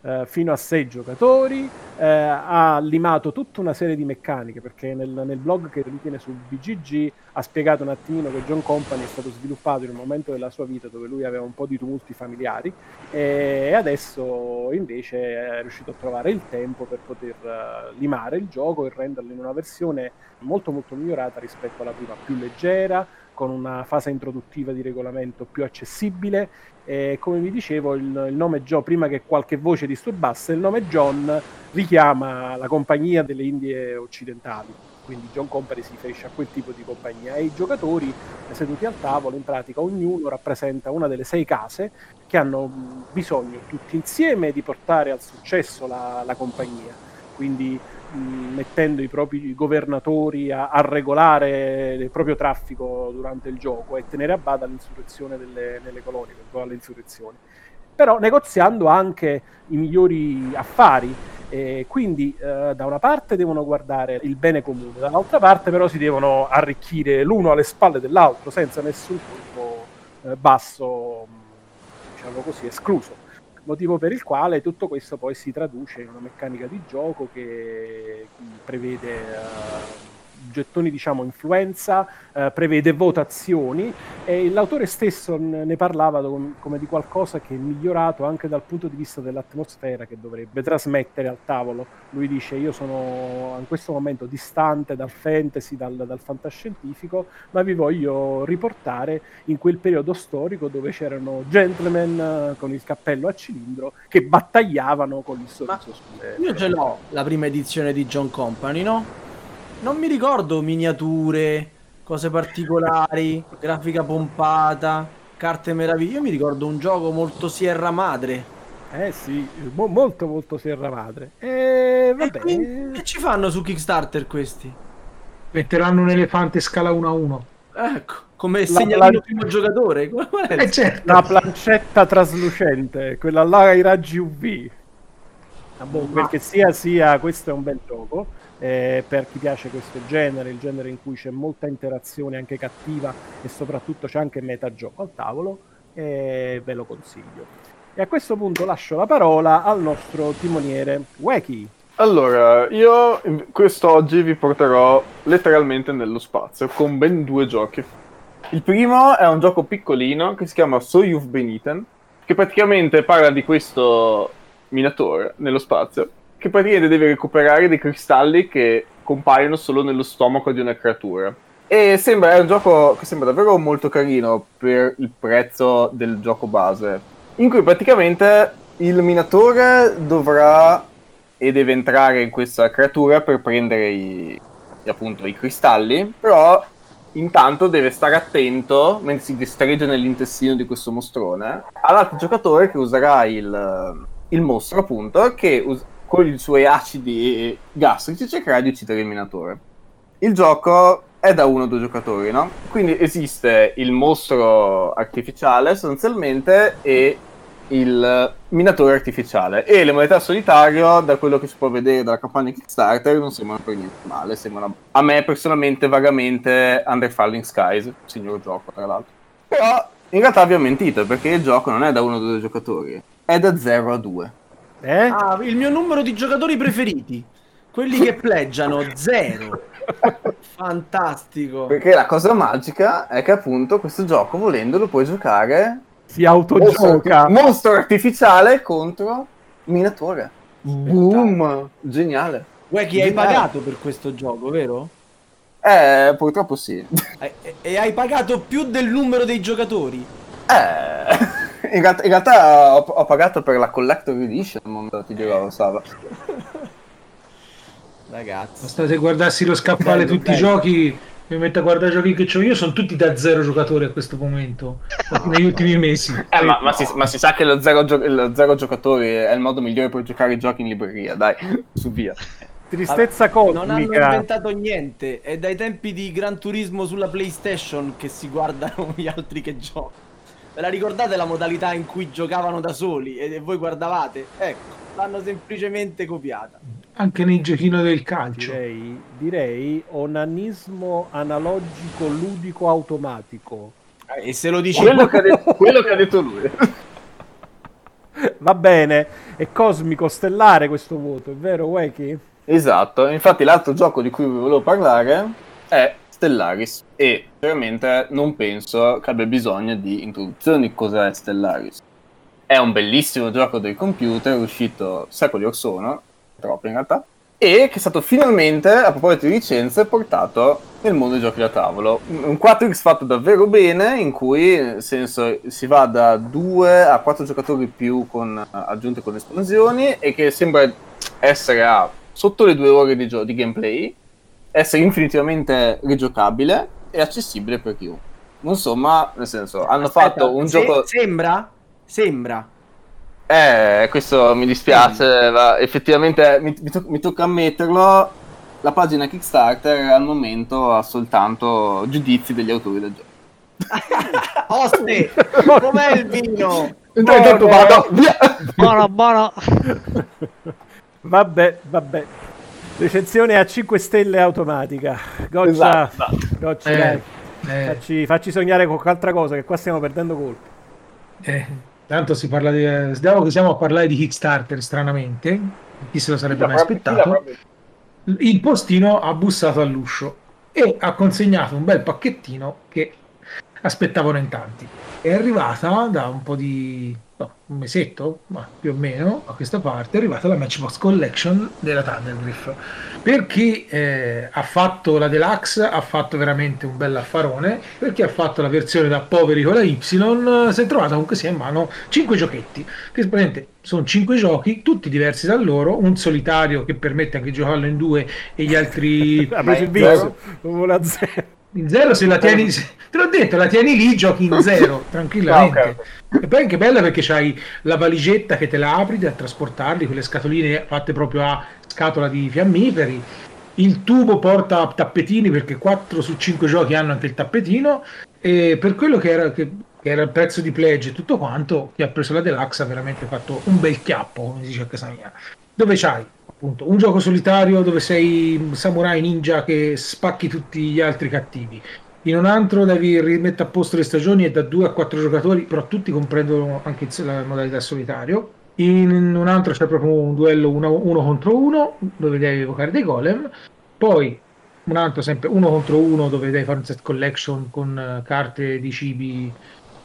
eh, fino a sei giocatori, eh, ha limato tutta una serie di meccaniche perché nel, nel blog che lui tiene su BGG ha spiegato un attimino che John Company è stato sviluppato in un momento della sua vita dove lui aveva un po' di tumulti familiari e adesso invece è riuscito a trovare il tempo per poter eh, limare il gioco e renderlo in una versione molto molto migliorata rispetto alla prima, più leggera, con una fase introduttiva di regolamento più accessibile. E come vi dicevo il, il nome John, prima che qualche voce disturbasse, il nome John richiama la compagnia delle Indie occidentali, quindi John Company si riferisce a quel tipo di compagnia. E i giocatori seduti al tavolo in pratica ognuno rappresenta una delle sei case che hanno bisogno tutti insieme di portare al successo la, la compagnia, quindi mettendo i propri governatori a, a regolare il proprio traffico durante il gioco e tenere a bada l'insurrezione delle, delle colonie. Però negoziando anche i migliori affari. E quindi eh, da una parte devono guardare il bene comune, dall'altra parte però si devono arricchire l'uno alle spalle dell'altro senza nessun colpo eh, basso, diciamo così, escluso motivo per il quale tutto questo poi si traduce in una meccanica di gioco che prevede eh, gettoni diciamo influenza, eh, prevede votazioni e l'autore stesso ne parlava come di qualcosa che è migliorato anche dal punto di vista dell'atmosfera che dovrebbe trasmettere al tavolo. Lui dice io sono in questo momento distante dal fantasy, dal, dal fantascientifico, ma vi voglio riportare in quel periodo storico dove c'erano gentleman eh, con il cappello a cilindro che battagliavano con il sorriso Io ce l'ho la prima edizione di John Company, no? Non mi ricordo miniature, cose particolari, grafica pompata, carte meravigliose. Io mi ricordo un gioco molto Sierra Madre. Eh sì, mo- molto molto Sierra Madre. E E vabbè, quindi che ci fanno su Kickstarter questi? Metteranno un elefante scala 1 a 1. Ecco, come La- segnalino la- primo giocatore. Qual è il- Eh certo. la plancetta traslucente, quella là ai raggi UV. Ah, boh, quel che sia, sia, questo è un bel gioco. Eh, per chi piace questo genere, il genere in cui c'è molta interazione anche cattiva e soprattutto c'è anche metagioco al tavolo, e ve lo consiglio. E a questo punto lascio la parola al nostro timoniere Weki. Allora, io quest'oggi vi porterò letteralmente nello spazio con ben due giochi. Il primo è un gioco piccolino che si chiama So You've Been Eaten, che praticamente parla di questo minatore nello spazio, che praticamente deve recuperare dei cristalli che compaiono solo nello stomaco di una creatura. E sembra, è un gioco che sembra davvero molto carino per il prezzo del gioco base, in cui praticamente il minatore dovrà e deve entrare in questa creatura per prendere i, appunto i cristalli, però intanto deve stare attento mentre si distregge nell'intestino di questo mostrone all'altro giocatore che userà il, il mostro appunto che us- con i suoi acidi gastrici cercherà di uccidere il minatore. Il gioco è da uno o due giocatori, no? Quindi esiste il mostro artificiale sostanzialmente e il minatore artificiale e le modalità solitario da quello che si può vedere dalla campagna Kickstarter non sembrano per niente male sembrano a me personalmente vagamente Under Falling Skies signor gioco tra l'altro però in realtà vi ho mentito perché il gioco non è da uno o due giocatori è da 0 a 2 Eh? Ah, il mio numero di giocatori preferiti. Quelli che pleggiano, zero. Fantastico. perché la cosa magica è che appunto questo gioco volendo lo puoi giocare Si autogioca. mostro artificiale contro minatore boom geniale Uè, chi hai pagato per questo gioco, vero? Eh, purtroppo sì. E, e- e hai pagato più del numero dei giocatori? Eh, in realtà, in realtà ho, ho pagato per la Collector Edition, non ti dirò, Sava. Ragazzi. Basta se guardassi lo scaffale Bello, tutti i bello. giochi, mi metto a guardare i giochi che ho io, sono tutti da zero giocatori a questo momento, negli ultimi mesi. Eh, ma, ma si, ma si sa che lo zero, gio- il zero giocatori è il modo migliore per giocare i giochi in libreria, dai, su via. Tristezza Non hanno cosmica. inventato niente. È dai tempi di Gran Turismo sulla PlayStation che si guardano gli altri che giocano. Ve la ricordate la modalità in cui giocavano da soli e voi guardavate? Ecco, l'hanno semplicemente copiata. Anche nel giochino del calcio. Direi, direi onanismo analogico ludico automatico. Eh, E se lo dici Quello che, ha detto, quello che ha detto lui. Va bene, è cosmico stellare questo voto, è vero, Weki? Esatto, infatti l'altro gioco di cui vi volevo parlare è Stellaris e veramente non penso che abbia bisogno di introduzioni cos'è Stellaris. È un bellissimo gioco del computer uscito secoli or sono, troppo in realtà, e che è stato finalmente, a proposito di licenze, portato nel mondo dei giochi da tavolo. Un 4X fatto davvero bene, in cui nel senso, si va da 2 a 4 giocatori più con aggiunte con espansioni e che sembra essere a sotto le due ore di, gio- di gameplay, essere infinitivamente rigiocabile e accessibile per chiunque. Insomma, nel senso, hanno Aspetta, fatto un se- gioco... Sembra? Sembra. Eh, questo mi dispiace, ma effettivamente mi, mi to- mi tocca ammetterlo, la pagina Kickstarter al momento ha soltanto giudizi degli autori del gioco. Oste, com'è il vino? Intanto vado, via! Buono, buono. Vabbè, vabbè. Recensione a 5 stelle automatica. Goccia, Esatto. Goccia, Eh, eh, Facci, facci sognare con qualche altra cosa, che qua stiamo perdendo colpo. eh, tanto si parla di. Stiamo che siamo a parlare di Kickstarter, stranamente. Chi se lo sarebbe mai aspettato? il postino ha bussato all'uscio e ha consegnato un bel pacchettino che aspettavano in tanti. È arrivata da un po' di no, un mesetto, ma più o meno a questa parte, è arrivata la Matchbox Collection della Thundergriff. Per chi eh, ha fatto la Deluxe ha fatto veramente un bel affarone, per chi ha fatto la versione da poveri con la Y si è trovata comunque sia in mano 5 giochetti, che praticamente sono 5 giochi, tutti diversi da loro, un solitario che permette anche di giocarlo in due e gli altri preso il zero. In zero se la tieni, se- te l'ho detto, la tieni lì, giochi in zero, tranquillamente. Ah. E poi è anche bella perché c'hai la valigetta che te la apri da trasportarli, quelle scatoline fatte proprio a scatola di fiammiferi. Il tubo porta tappetini perché 4 su 5 giochi hanno anche il tappetino. E per quello che era, che, che era il prezzo di pledge e tutto quanto, chi ha preso la Deluxe ha veramente fatto un bel chiappo, come si dice a casa mia. Dove c'hai appunto un gioco solitario dove sei samurai ninja che spacchi tutti gli altri cattivi. In un altro devi rimettere a posto le stagioni e da 2 a 4 giocatori, però tutti comprendono anche la modalità solitario. In un altro c'è proprio un duello uno, uno contro uno dove devi evocare dei golem. Poi un altro sempre uno contro uno dove devi fare un set collection con eh, carte di cibi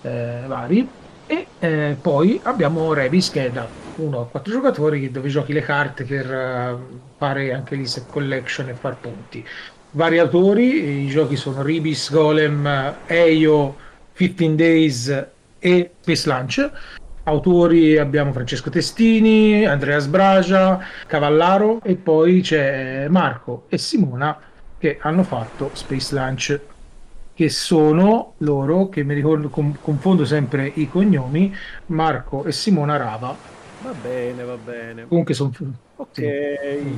eh, vari. E eh, poi abbiamo Revis che è da 1 a 4 giocatori dove giochi le carte per eh, fare anche lì set collection e far punti. Vari autori, i giochi sono Ribis, Golem, Eio, 15 Days e Space Lunch. Autori abbiamo Francesco Testini, Andrea Sbragia, Cavallaro e poi c'è Marco e Simona che hanno fatto Space Lunch che sono loro che mi ricordo confondo sempre i cognomi Marco e Simona Rava Va bene, va bene. comunque sono Ok,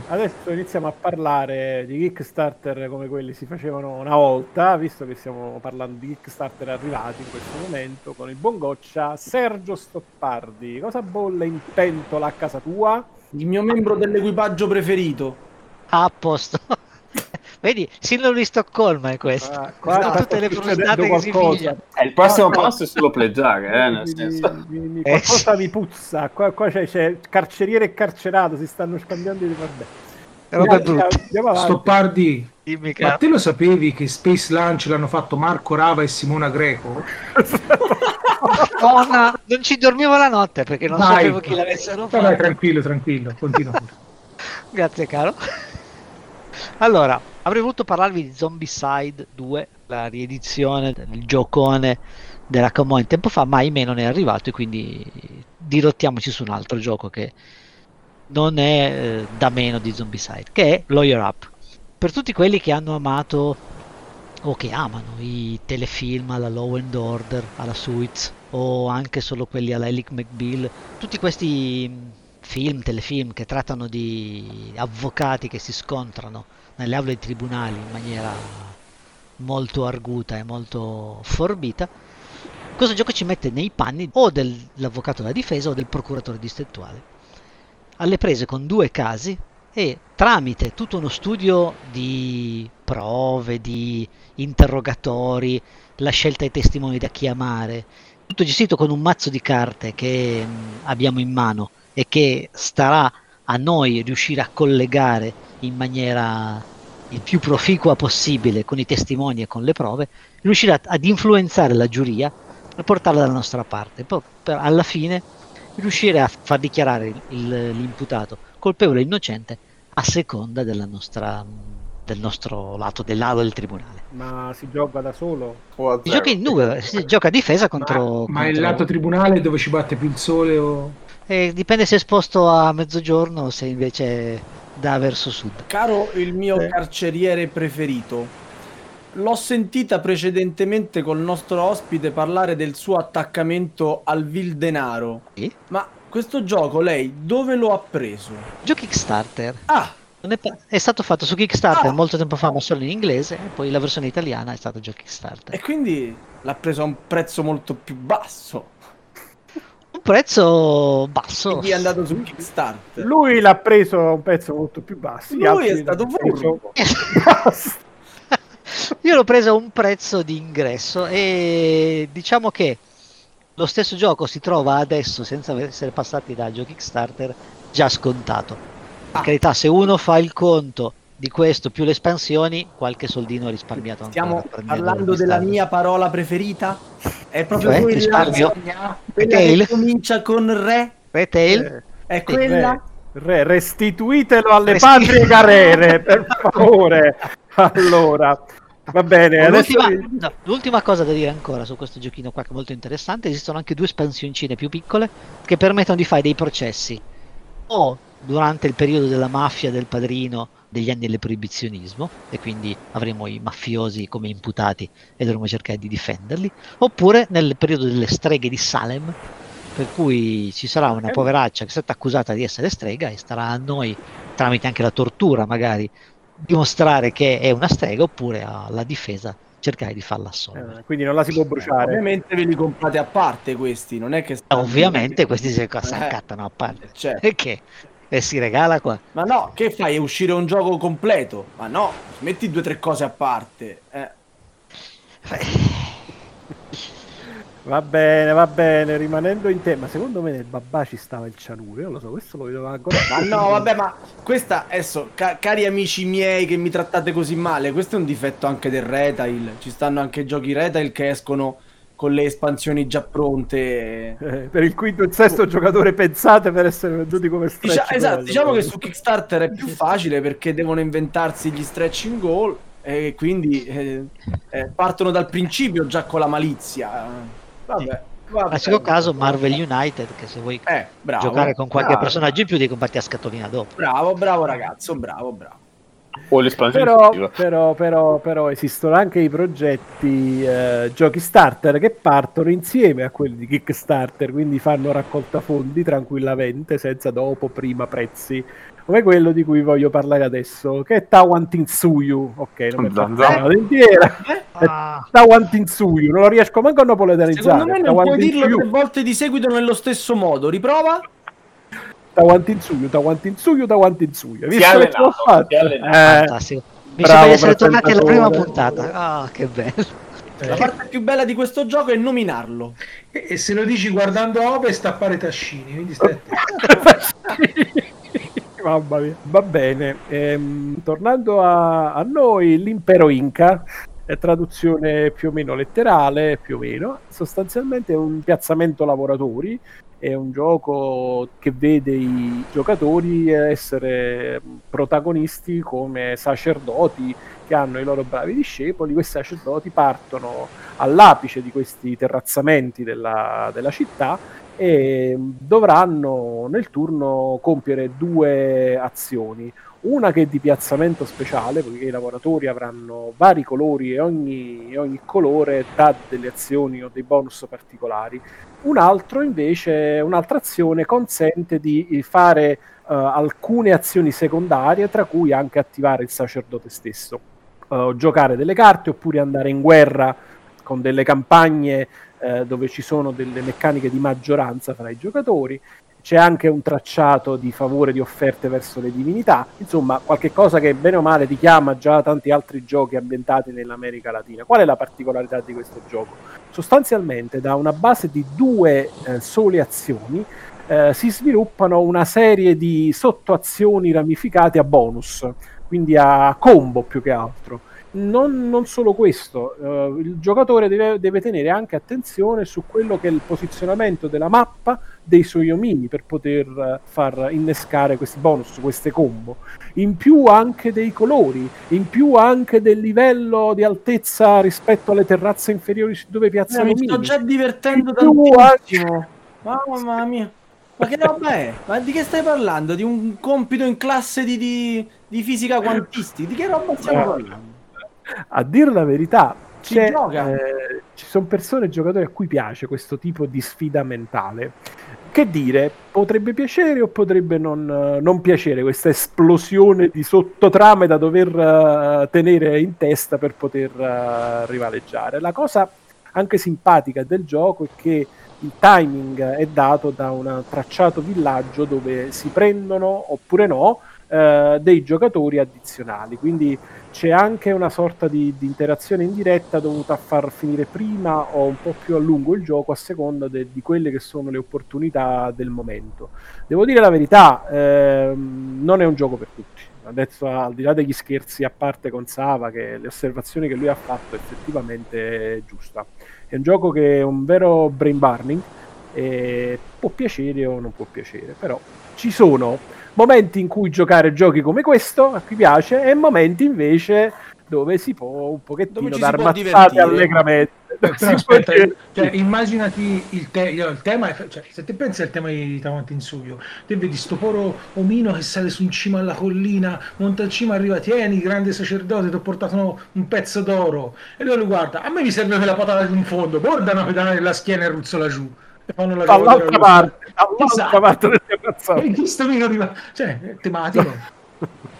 adesso iniziamo a parlare di Kickstarter come quelli si facevano una volta, visto che stiamo parlando di Kickstarter arrivati in questo momento con il buon goccia Sergio Stoppardi. Cosa bolle in pentola a casa tua? Il mio membro dell'equipaggio preferito. A posto. Vedi, sindrome di Stoccolma è questo. Ah, sta tutte le puntate che si figliano. Eh, il prossimo No, no. passo è solo pleggiare, eh, nel Mi- senso. mi- mi- Eh, qualcosa sì. mi puzza. Qua, qua c'è, c'è carceriere e carcerato, si stanno scambiando di vabbè. Stoppardi Dimmi ma te lo sapevi che Space Lunch l'hanno fatto Marco Rava e Simona Greco? Madonna, non ci dormivo la notte perché non Dai. sapevo chi l'avessero Dai, fatto. tranquillo tranquillo continua. Grazie caro. Allora, avrei voluto parlarvi di Zombicide 2, la riedizione del giocone della Common tempo fa, ma ahimè non è arrivato e quindi dirottiamoci su un altro gioco che non è eh, da meno di Zombicide, che è Lawyer Up. Per tutti quelli che hanno amato o che amano i telefilm alla Law and Order, alla Suits o anche solo quelli alla Alec McBeal, tutti questi film, telefilm che trattano di avvocati che si scontrano nelle aule dei tribunali in maniera molto arguta e molto forbita, Questo gioco ci mette nei panni o dell'avvocato della difesa o del procuratore distrettuale. Alle prese con due casi e tramite tutto uno studio di prove, di interrogatori, la scelta dei testimoni da chiamare, tutto gestito con un mazzo di carte che mh, abbiamo in mano e che starà a noi riuscire a collegare in maniera il più proficua possibile con i testimoni e con le prove, riuscire a- ad influenzare la giuria e portarla dalla nostra parte. Poi per- alla fine riuscire a far dichiarare il- il- l'imputato colpevole o innocente a seconda della nostra, del nostro lato, del lato del tribunale. Ma si gioca da solo? O a Si gioca in due, si gioca a difesa contro... Ma, ma il contro- lato tribunale dove ci batte più il sole o... eh, dipende se è esposto a mezzogiorno o se invece da verso sud. Caro il mio Eh. carceriere preferito, l'ho sentita precedentemente col nostro ospite parlare del suo attaccamento al vil denaro. Sì. Ma questo gioco lei dove lo ha preso? Giochi Kickstarter. Ah, è, pa- è stato fatto su Kickstarter Ah. molto tempo fa, ma solo in inglese, e poi la versione italiana è stata già Kickstarter. e quindi l'ha preso a un prezzo molto più basso. Prezzo basso. Quindi è andato su Kickstarter. Lui l'ha preso a un pezzo molto più basso. Lui è stato furbo. Io l'ho preso a un prezzo di ingresso e diciamo che lo stesso gioco si trova adesso, senza essere passati da giochi Kickstarter, già scontato. Per Ah. carità, se uno fa il conto di questo più le espansioni, qualche soldino risparmiato. Stiamo parlando della mia parola preferita? È proprio Cioè, quella, risparmio? quella che comincia con re? Retail? Eh, È quella? Re, re, restituitelo alle Resti- patrie carere, per favore. Allora, va bene. Adesso L'ultima, no, l'ultima cosa da dire ancora su questo giochino qua che è molto interessante, esistono anche due espansioncine più piccole che permettono di fare dei processi o durante il periodo della mafia del padrino degli anni del proibizionismo e quindi avremo i mafiosi come imputati e dovremo cercare di difenderli oppure nel periodo delle streghe di Salem per cui ci sarà una poveraccia che è stata accusata di essere strega e starà a noi tramite anche la tortura magari dimostrare che è una strega oppure alla difesa cercare di farla assolvere. Eh, quindi non la si può bruciare. Ovviamente ve li comprate a parte questi, non è che... Ovviamente questi si Eh, accattano a parte. certo. Perché? E si regala qua. Ma no, che fai? È uscire un gioco completo? Ma no, metti due o tre cose a parte. Eh. Va bene, va bene, rimanendo in tema. Secondo me nel babà ci stava il cianuro. Io lo so, questo lo vedo ancora. Ma no, vabbè, ma questa, adesso, ca- cari amici miei che mi trattate così male, questo è un difetto anche del retail. Ci stanno anche giochi retail che escono con le espansioni già pronte. Eh, per il quinto e il sesto giocatore pensate per essere venduti come stretch Dicia- esatto, goal. diciamo che su Kickstarter è più facile perché devono inventarsi gli stretching goal e quindi eh, eh, partono dal principio già con la malizia. Vabbè, vabbè. Ma secondo caso Marvel United, che se vuoi Eh, bravo. giocare con qualche bravo, personaggio in più devi comparti a scatolina dopo. Bravo, bravo ragazzo, bravo, bravo. O l'espansione Però, però, però, però esistono anche i progetti eh, giochi starter che partono insieme a quelli di Kickstarter, quindi fanno raccolta fondi tranquillamente, senza dopo, prima prezzi. Come quello di cui voglio parlare adesso, che è Tawan Tinsuyu. Ok, non mi zan. la dentiera. Ah, Tawan Tinsuyu, non lo riesco manco a napoletanizzare. Secondo me non Tawan puoi dirlo tre volte di seguito nello stesso modo. Riprova? Tawantinsuyu, Tawantinsuyu, Tawantinsuyu. Hai Si è visto che ce l'ho allenato, fatta? si è allenato. Eh, fantastico. Mi bravo sembra di essere tornati alla prima puntata. Ah, che bello. La parte più bella di questo gioco è nominarlo. E, e se lo dici guardando a ovest appare Tascini, quindi stai Mamma mia. Va bene, ehm, tornando a, a noi, l'impero Inca è traduzione più o meno letterale, più o meno, sostanzialmente è un piazzamento lavoratori, è un gioco che vede i giocatori essere protagonisti come sacerdoti che hanno i loro bravi discepoli, questi sacerdoti partono all'apice di questi terrazzamenti della, della città e dovranno nel turno compiere due azioni. Una che è di piazzamento speciale, poiché i lavoratori avranno vari colori e ogni, ogni colore dà delle azioni o dei bonus particolari. Un altro invece, un'altra azione consente di fare eh, alcune azioni secondarie, tra cui anche attivare il sacerdote stesso, Eh, giocare delle carte oppure andare in guerra con delle campagne eh, dove ci sono delle meccaniche di maggioranza fra i giocatori c'è anche un tracciato di favore di offerte verso le divinità, insomma qualche cosa che bene o male richiama già tanti altri giochi ambientati nell'America Latina. Qual è la particolarità di questo gioco? Sostanzialmente da una base di due eh, sole azioni eh, si sviluppano una serie di sottoazioni ramificate a bonus, quindi a combo più che altro non, non, solo questo, uh, il giocatore deve, deve, tenere anche attenzione su quello che è il posizionamento della mappa dei suoi omini per poter uh, far innescare questi bonus, queste combo. In più anche dei colori, in più anche del livello di altezza rispetto alle terrazze inferiori dove piazzano eh, i Mi sto già divertendo tantissimo. Anche... Mamma mia. Ma che roba è? Ma di che stai parlando? Di un compito in classe di, di, di fisica quantistica? Di che roba stiamo eh. parlando? A dire la verità, eh, ci sono persone, giocatori a cui piace questo tipo di sfida mentale. Che dire, potrebbe piacere o potrebbe non, non piacere questa esplosione di sottotrame da dover uh, tenere in testa per poter uh, rivaleggiare. La cosa anche simpatica del gioco è che il timing è dato da un tracciato villaggio dove si prendono oppure no uh, dei giocatori addizionali. Quindi c'è anche una sorta di, di, interazione indiretta dovuta a far finire prima o un po' più a lungo il gioco a seconda de, di quelle che sono le opportunità del momento. Devo dire la verità, ehm, non è un gioco per tutti. Adesso, al di là degli scherzi a parte con Sava, che le osservazioni che lui ha fatto effettivamente è giusta. È un gioco che è un vero brain burning può piacere o non può piacere, però ci sono momenti in cui giocare giochi come questo a cui piace e momenti invece dove si può un pochettino dar mazzate allegramente. aspetta, cioè, immaginati il, te- il tema, è, cioè, se ti pensi al tema di Tavanti in Suyo, te vedi sto poro omino che sale su in cima alla collina, monta in cima, arriva, tieni, grande sacerdote, ti ho portato un pezzo d'oro, e lui lo guarda, a me mi serve quella patata in fondo, guarda una pedana nella schiena e ruzzola giù fanno la dall'altra parte, dall'altra esatto. parte del terrazzo. E questo mi arriva, cioè, è tematico.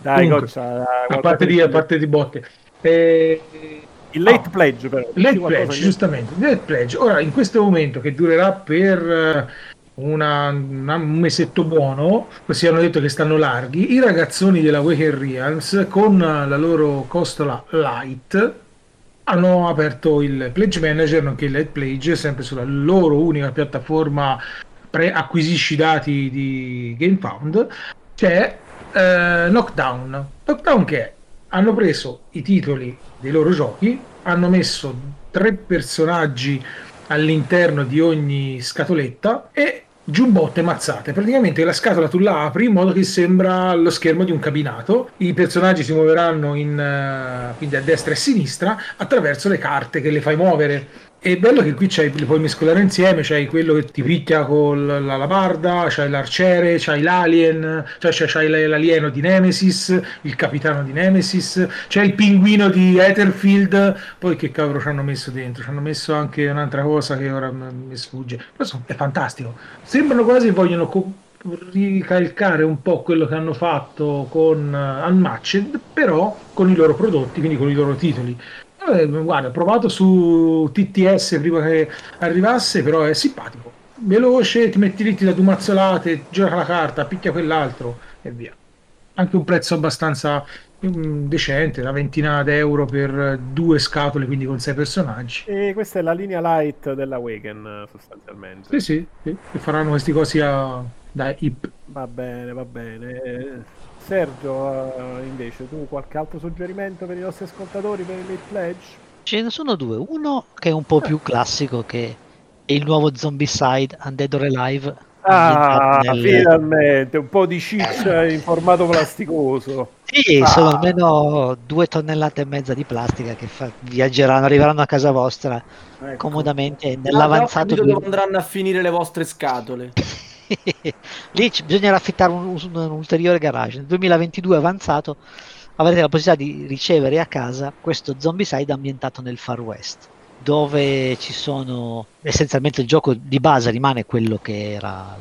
Dai, Comunque, goccia, a parte di, a parte di botte. Eh, il late no. pledge, però. Late pledge, giustamente. Late pledge. Ora, in questo momento che durerà per eh, una, una, un mesetto buono, questi hanno detto che stanno larghi, i ragazzoni della Waker Realms con la loro costola light hanno aperto il Pledge Manager, nonché il Light Pledge, sempre sulla loro unica piattaforma pre-acquisisci dati di GameFound, c'è eh, Knockdown. Knockdown che hanno preso i titoli dei loro giochi, hanno messo tre personaggi all'interno di ogni scatoletta e giubbotte mazzate. Praticamente la scatola tu la apri in modo che sembra lo schermo di un cabinato. I personaggi si muoveranno in, uh, quindi a destra e a sinistra attraverso le carte che le fai muovere. È bello che qui c'hai, li puoi mescolare insieme, c'hai quello che ti picchia con la labarda, c'hai l'arciere, c'hai l'alien, cioè c'hai l'alieno di Nemesis, il capitano di Nemesis, c'è il pinguino di Etherfield, poi che cavolo ci hanno messo dentro? Ci hanno messo anche un'altra cosa che ora mi sfugge. Però è fantastico. Sembrano quasi vogliono co- ricalcare un po' quello che hanno fatto con uh, Unmatched, però con i loro prodotti, quindi con i loro titoli. Eh, guarda, provato su TTS prima che arrivasse, però è simpatico. Veloce, ti metti lì, ti da due mazzolate, gioca la carta, picchia quell'altro e via. Anche un prezzo abbastanza um, decente, una ventina d'euro per due scatole, quindi con sei personaggi. E questa è la linea light della Wagen, sostanzialmente. Sì, sì, sì. che faranno questi cosi a... da hip. Va bene, va bene. Sergio, uh, invece, tu qualche altro suggerimento per i nostri ascoltatori per il Late Pledge? Ce ne sono due. Uno che è un po' più classico, che è il nuovo Zombicide Undead or Alive. Ah, nel... finalmente, un po' di ciccia in formato plasticoso. Sì, ah. sono almeno due tonnellate e mezza di plastica che fa... viaggeranno, arriveranno a casa vostra ecco. comodamente nell'avanzato. Dove andranno a finire le vostre scatole? Lì bisognerà affittare un, un, un, ulteriore garage. Nel 2022 avanzato avrete la possibilità di ricevere a casa questo Zombicide ambientato nel Far West, dove ci sono essenzialmente il gioco di base rimane quello che era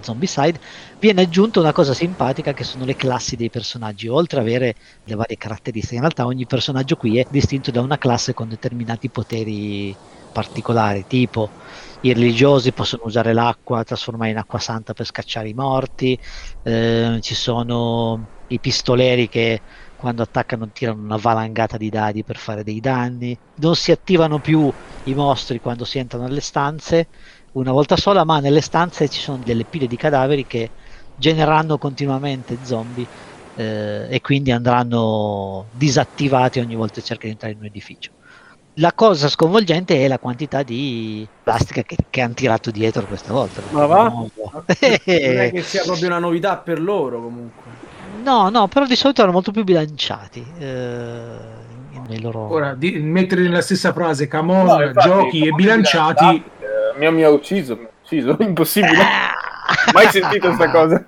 Zombicide, viene aggiunta una cosa simpatica che sono le classi dei personaggi, oltre ad avere le varie caratteristiche. In realtà ogni personaggio qui è distinto da una classe con determinati poteri particolari, tipo i religiosi possono usare l'acqua, trasformare in acqua santa per scacciare i morti, eh, ci sono i pistoleri che quando attaccano tirano una valangata di dadi per fare dei danni, non si attivano più i mostri quando si entrano nelle stanze una volta sola, ma nelle stanze ci sono delle pile di cadaveri che genereranno continuamente zombie eh, e quindi andranno disattivati ogni volta che cerca di entrare in un edificio. La cosa sconvolgente è la quantità di plastica che, che hanno tirato dietro questa volta. Ma va? Non è che sia proprio una novità per loro comunque. No, no, però di solito erano molto più bilanciati. Eh, nei loro... Ora, di, mettere nella stessa frase Camon, No, infatti, giochi e bilanciati, eh, mi, ha- mi ha ucciso, mi ha ucciso, impossibile. Mai sentito questa cosa?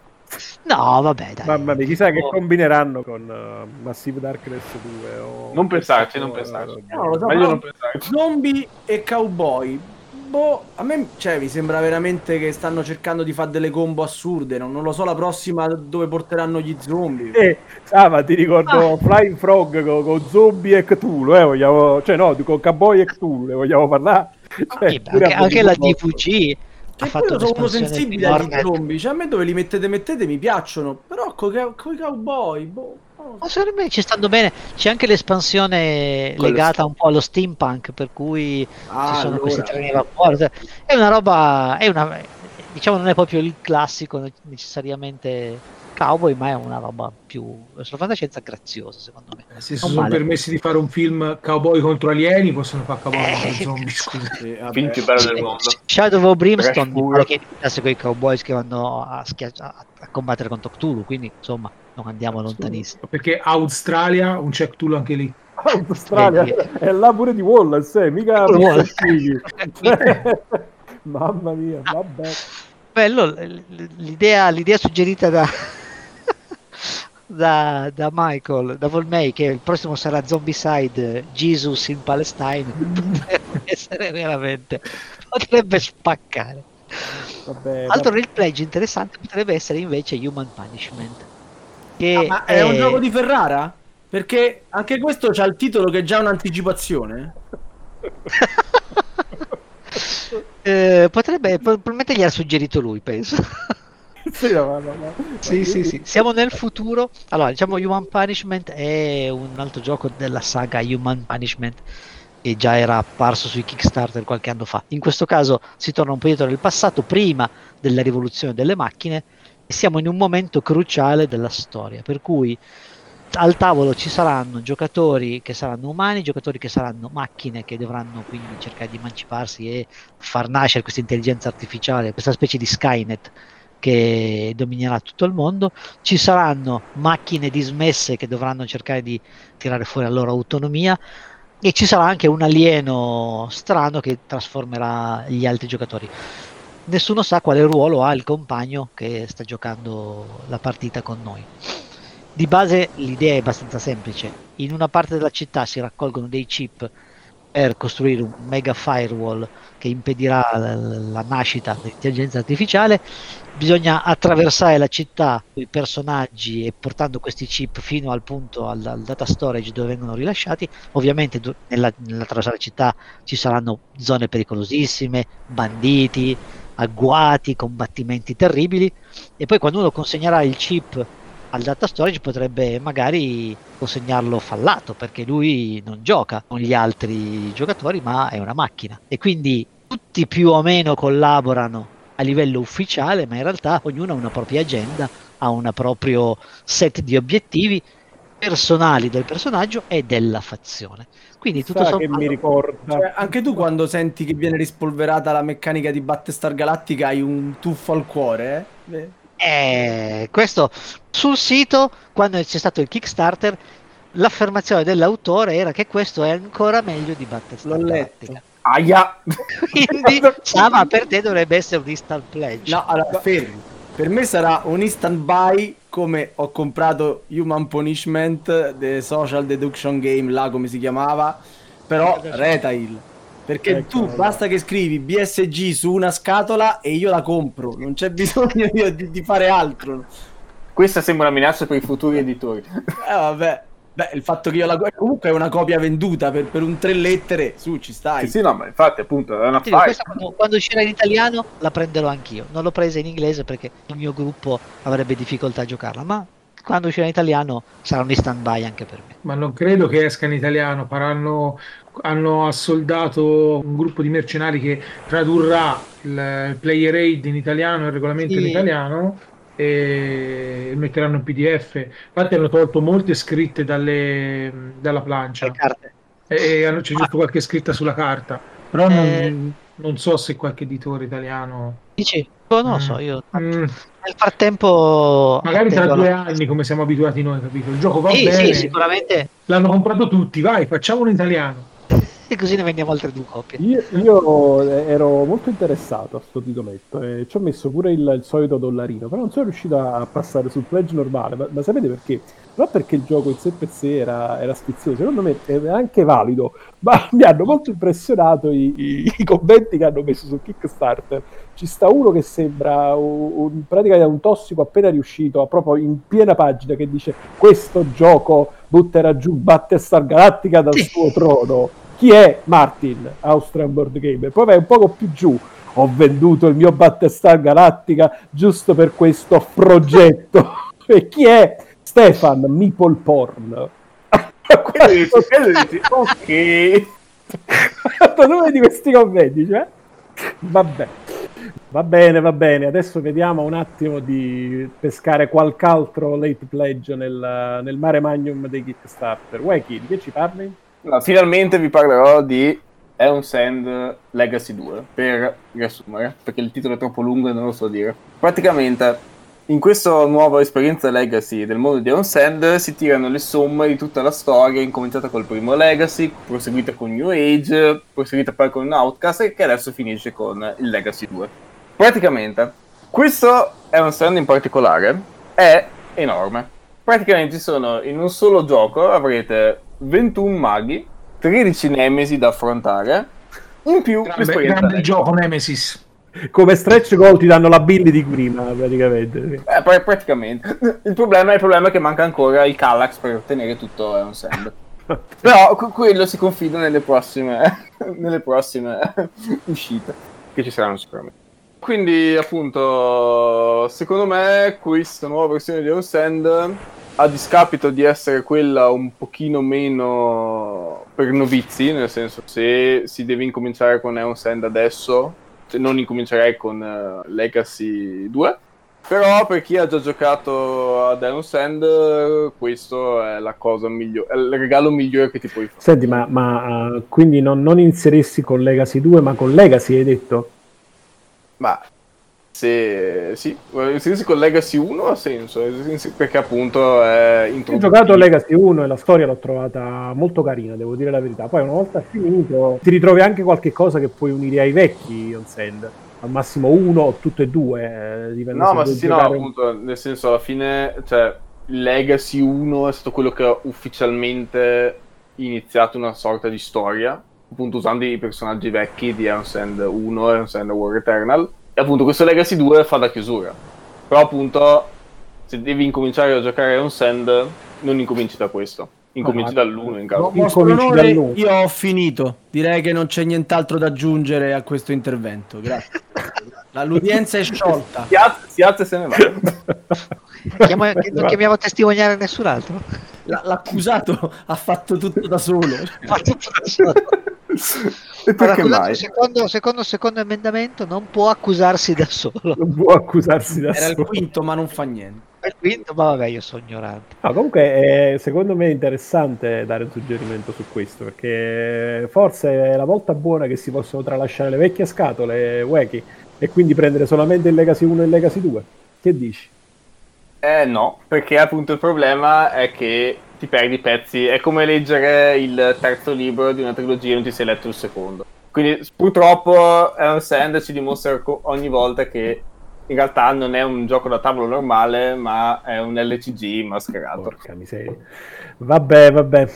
No, vabbè, dai. Mamma mia, chissà che Oh. combineranno con uh, Massive Darkness 2 o... Non pensarci, non pensarci. No, lo so, Meglio non pensarci. Zombie e cowboy. Boh, a me cioè, mi sembra veramente che stanno cercando di fare delle combo assurde. Non, non lo so la prossima dove porteranno gli zombie. Eh, ah, ma ti ricordo Ah. Flying Frog con, con zombie e Cthulhu, eh, vogliamo... cioè no, con Cowboy e Cthulhu, ne vogliamo parlare? Cioè, beh, pure anche, anche la. DVG ha Che fatto sono uno sensibile agli zombie. Cioè, a me dove li mettete, mettete, mi piacciono. Però con i cowboy, boh. Ma secondo me ci stanno bene. C'è anche l'espansione Quello legata un po' allo steampunk, per cui Ah, ci sono allora. questi treni a vapore. È una roba, è una, diciamo, non è proprio il classico necessariamente cowboy, ma è una roba più sulla fantascienza graziosa, secondo me. se si Non sono male. permessi di fare un film cowboy contro alieni, possono fare cowboy Eh, contro zombie. Sì, vabbè. Film più bello del mondo. Shadow of Brimstone mi pare che iniziasse con i cowboys che vanno a, schia- a- a combattere contro Cthulhu, quindi insomma non andiamo lontanissimo. Perché Australia, un check tool anche lì. Australia Eh, è là pure di Wallace, eh, mica Wallace. Mamma mia, vabbè. Bello, l'idea, l'idea suggerita da, da, da Michael, da Volmei, che il prossimo sarà Zombicide Jesus in Palestine, potrebbe essere veramente, potrebbe spaccare. vabbè Altro vabbè. pledge interessante potrebbe essere invece Human Punishment. Che Ah, ma è un gioco di Ferrara? Perché anche questo c'ha il titolo che è già un'anticipazione. Eh, potrebbe, probabilmente gli ha suggerito lui, penso. Sì, no, ma- ma- Sì, sì, sì. Siamo nel futuro. Allora, diciamo Human Punishment è un altro gioco della saga Human Punishment che già era apparso sui Kickstarter qualche anno fa. In questo caso si torna un po' indietro nel passato, prima della rivoluzione delle macchine, e siamo in un momento cruciale della storia, per cui al tavolo ci saranno giocatori che saranno umani, giocatori che saranno macchine che dovranno quindi cercare di emanciparsi e far nascere questa intelligenza artificiale, questa specie di Skynet che dominerà tutto il mondo. Ci saranno macchine dismesse che dovranno cercare di tirare fuori la loro autonomia e ci sarà anche un alieno strano che trasformerà gli altri giocatori. Nessuno sa quale ruolo ha il compagno che sta giocando la partita con noi. Di base l'idea è abbastanza semplice. In una parte della città si raccolgono dei chip per costruire un mega firewall che impedirà la, nascita dell'intelligenza artificiale. Bisogna attraversare la città, i personaggi e portando questi chip fino al punto al, al data storage dove vengono rilasciati. Ovviamente nella, nell'attraversare la città ci saranno zone pericolosissime, banditi, agguati, combattimenti terribili e poi quando uno consegnerà il chip al data storage potrebbe magari consegnarlo fallato perché lui non gioca con gli altri giocatori ma è una macchina e quindi tutti più o meno collaborano a livello ufficiale ma in realtà ognuno ha una propria agenda ha un proprio set di obiettivi personali del personaggio e della fazione quindi tutto Sa che sommato mi ricorda Cioè, anche tu quando senti che viene rispolverata la meccanica di Battlestar Galactica hai un tuffo al cuore, eh? Eh, questo sul sito, quando c'è stato il Kickstarter, l'affermazione dell'autore era che questo è ancora meglio di Battlestar L'ho letto. Aia! Quindi, ah, ma per te dovrebbe essere un instant pledge. No, allora, fermi. Per me sarà un instant buy come ho comprato Human Punishment The Social Deduction Game, là come si chiamava, però retail. Perché Ecco, tu allora. basta che scrivi BSG su una scatola e io la compro, non c'è bisogno di, di fare altro. Questa sembra una minaccia per i futuri editori. Eh vabbè. Beh, il fatto che io la comunque è una copia venduta per, per un tre lettere, su, ci stai. Sì, sì, no, ma infatti, appunto, è una questa quando, quando uscirà in italiano la prenderò anch'io. Non l'ho presa in inglese perché il mio gruppo avrebbe difficoltà a giocarla, ma quando uscirà in italiano sarà un stand by anche per me. Ma non credo che esca in italiano, faranno, hanno assoldato un gruppo di mercenari che tradurrà il player aid in italiano, il regolamento Sì. in italiano e metteranno in PDF. Infatti hanno tolto molte scritte dalle- dalla plancia e, hanno- c'è giusto qualche scritta sulla carta. Però non, Eh. non so se qualche editore italiano... Dici? Oh, non lo Mm. so, io Mm, nel frattempo magari tra due la- anni come siamo abituati noi, capito? Il gioco va Sì, bene, sì, sicuramente. l'hanno comprato tutti, vai, facciamolo in italiano. E così ne vendiamo altre due copie. Io, io ero molto interessato a sto titoletto e ci ho messo pure il, il solito dollarino, però non sono riuscito a passare sul pledge normale, ma, ma sapete perché? Non perché il gioco in sé per sé era, era sfizioso, secondo me è anche valido, ma mi hanno molto impressionato i, i- i commenti che hanno messo su Kickstarter. Ci sta uno che sembra un, un, praticamente un tossico appena riuscito, proprio in piena pagina, che dice questo gioco butterà giù Battlestar Galactica dal suo trono. Chi è Martin, Austrian Board Gamer? Poi vai un poco più giù. Ho venduto il mio Battlestar Galactica giusto per questo progetto. e chi è? Stefan Meeple Porn. E dici, ok. Ma dove vedi questi commenti? Cioè? Vabbè. Va bene, va bene. Adesso vediamo un attimo di pescare qualche altro late pledge nel, nel mare magnum dei Kickstarter. Weki, di che ci parli? No, finalmente vi parlerò di Eon Sand Legacy 2 per riassumere, perché il titolo è troppo lungo e non lo so dire. Praticamente, in questa nuova esperienza Legacy del mondo di Eon Sand si tirano le somme di tutta la storia, incominciata col primo Legacy, proseguita con New Age, proseguita poi con Outcast e che adesso finisce con il Legacy 2. Praticamente, questo Eon Sand in particolare è enorme. Praticamente sono in un solo gioco avrete 21 maghi, 13 nemesi da affrontare, in più Grande, l'esperienza grande gioco Nemesis. Come stretch goal ti danno la build di prima, praticamente. Eh, pra- praticamente. Il problema, il problema è che manca ancora il Kallax per ottenere tutto Eon Sand. Però que- quello si confida nelle prossime, nelle prossime uscite, che ci saranno sicuramente. Quindi, appunto, secondo me questa nuova versione di Eon Sand, a discapito di essere quella un pochino meno per novizi, nel senso se si deve incominciare con Eon Sand adesso, cioè non incomincerei con eh, Legacy 2, però per chi ha già giocato ad Eon Sand, questo è la cosa migliore, il regalo migliore che ti puoi fare. Senti, ma, ma, uh, quindi non, non inserissi con Legacy 2, ma con Legacy hai detto? Ma se sì, inserirsi con Legacy 1 ha senso, perché appunto è Ho introduttivo. giocato Legacy 1 e la storia l'ho trovata molto carina, devo dire la verità. Poi una volta finito ti ritrovi anche qualche cosa che puoi unire ai vecchi On Sand. Al massimo uno o tutte e due. eh, dipende No, ma sì, no, appunto, nel senso alla fine, cioè, Legacy 1 è stato quello che ha ufficialmente iniziato una sorta di storia, appunto usando i personaggi vecchi di Sand 1 e Eon Sand War Eternal. E appunto questo Legacy 2 fa da chiusura. Però appunto, se devi incominciare a giocare Eon Sand, non incominci da questo. Incominci Ah, dall'1 in caso. Onore, dall'uno. io ho finito. Direi che non c'è nient'altro da aggiungere a questo intervento. Grazie. L'udienza è sciolta. Si alza, si alza e se ne va. Chiamo- non chiamiamo a testimoniare nessun altro. La- L'accusato ha fatto tutto da solo. E perché mai? Secondo, secondo, secondo emendamento non può accusarsi da solo. Non può accusarsi da Era il solo. quinto, ma non fa niente. E quindi, ma vabbè, io sono ignorante. No, comunque è, secondo me è interessante dare un suggerimento su questo perché forse è la volta buona che si possono tralasciare le vecchie scatole Weki e quindi prendere solamente il Legacy 1 e il Legacy 2. Che dici? Eh no, perché appunto il problema è che ti perdi pezzi. È come leggere il terzo libro di una trilogia e non ti sei letto il secondo. Quindi purtroppo Eon Sand ci dimostra ogni volta che in realtà non è un gioco da tavolo normale, ma è un LCG mascherato. Porca miseria. Vabbè, vabbè.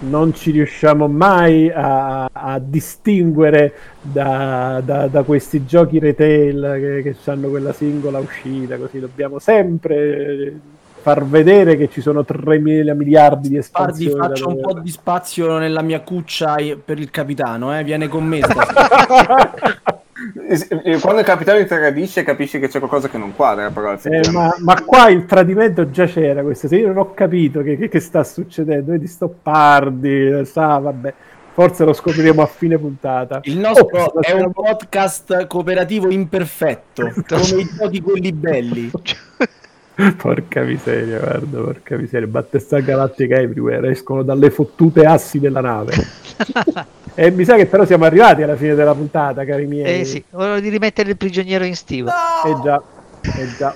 Non ci riusciamo mai a, a distinguere da, da- da questi giochi retail che, che hanno quella singola uscita, così dobbiamo sempre far vedere che ci sono 3 mila miliardi di espansioni. da faccio un po' di spazio nella mia cuccia per il capitano, eh? viene con me. stasera. E- e Quando il capitano ti tradisce capisci che c'è qualcosa che non quadra, però. Eh, ma, ma qua il tradimento già c'era questo, se io non ho capito che, che- che sta succedendo, vedi sto pardi, sa, vabbè, forse lo scopriremo a fine puntata. Il nostro Oh, è un podcast cooperativo imperfetto, come i giochi quelli belli. Porca miseria, guarda, porca miseria, Battista Galattica Everywhere, escono dalle fottute assi della nave. e mi sa che però siamo arrivati alla fine della puntata, cari miei. Eh sì, volevo di rimettere il prigioniero in stiva. Eh già, eh già.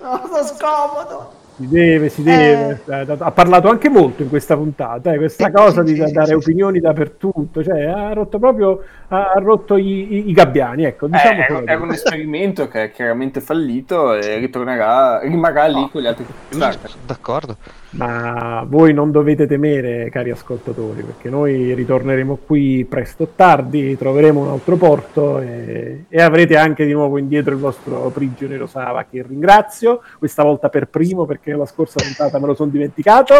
No, sono scomodo. Si deve, si deve. Eh, Ha parlato anche molto in questa puntata, eh, questa Eh, cosa sì, di sì, dare sì, opinioni dappertutto, cioè ha rotto proprio ha, rotto i, i- i gabbiani, ecco, diciamo Eh, era, era un esperimento che è chiaramente fallito e ritornerà, rimarrà lì con gli altri Sono d'accordo. Ma voi non dovete temere, cari ascoltatori, perché noi ritorneremo qui presto o tardi, troveremo un altro porto e, e avrete anche di nuovo indietro il vostro prigioniero Sava, che ringrazio, questa volta per primo perché la scorsa puntata me lo sono dimenticato.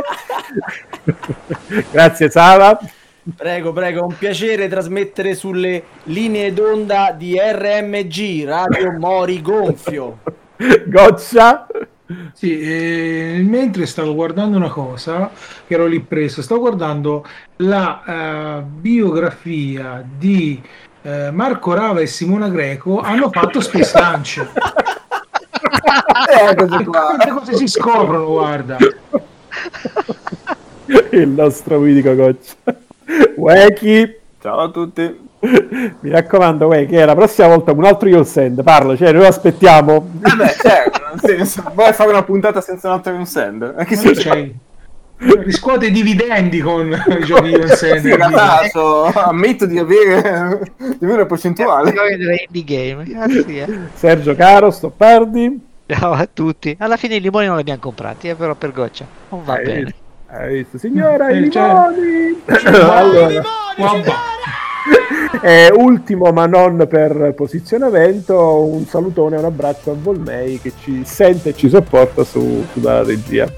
Grazie Sava. Prego, prego, è un piacere trasmettere sulle linee d'onda di RMG, Radio Mori Gonfio. Goccia. Sì, e mentre stavo guardando una cosa che ero lì preso, stavo guardando la eh, biografia di eh, Marco Rava e Simona Greco, hanno fatto Space Lunch. Eh, qua. Quante cose si scoprono, guarda. Il nostro mitico Goccia. Weki. Ciao a tutti. Mi raccomando, Weki, eh, la prossima volta un altro You'll Send, parla, cioè noi aspettiamo. Vabbè, certo, nel senso, vuoi fare una puntata senza un altro un send? Anche Ma se c'hai- riscuote i dividendi con i giochi di Sì, in realtà so- ammetto di avere, di avere una percentuale. Indie game. Grazie. eh. Sergio Caro, Stoppardi. Ciao a tutti. Alla fine i limoni non li abbiamo comprati, eh, però per goccia. Non va Hai bene. visto? Hai visto, signora, i Eh, certo. limoni! allora, Vabbè. eh, ultimo ma non per posizionamento, un salutone e un abbraccio a Volmei che ci sente e ci sopporta su, su dalla regia.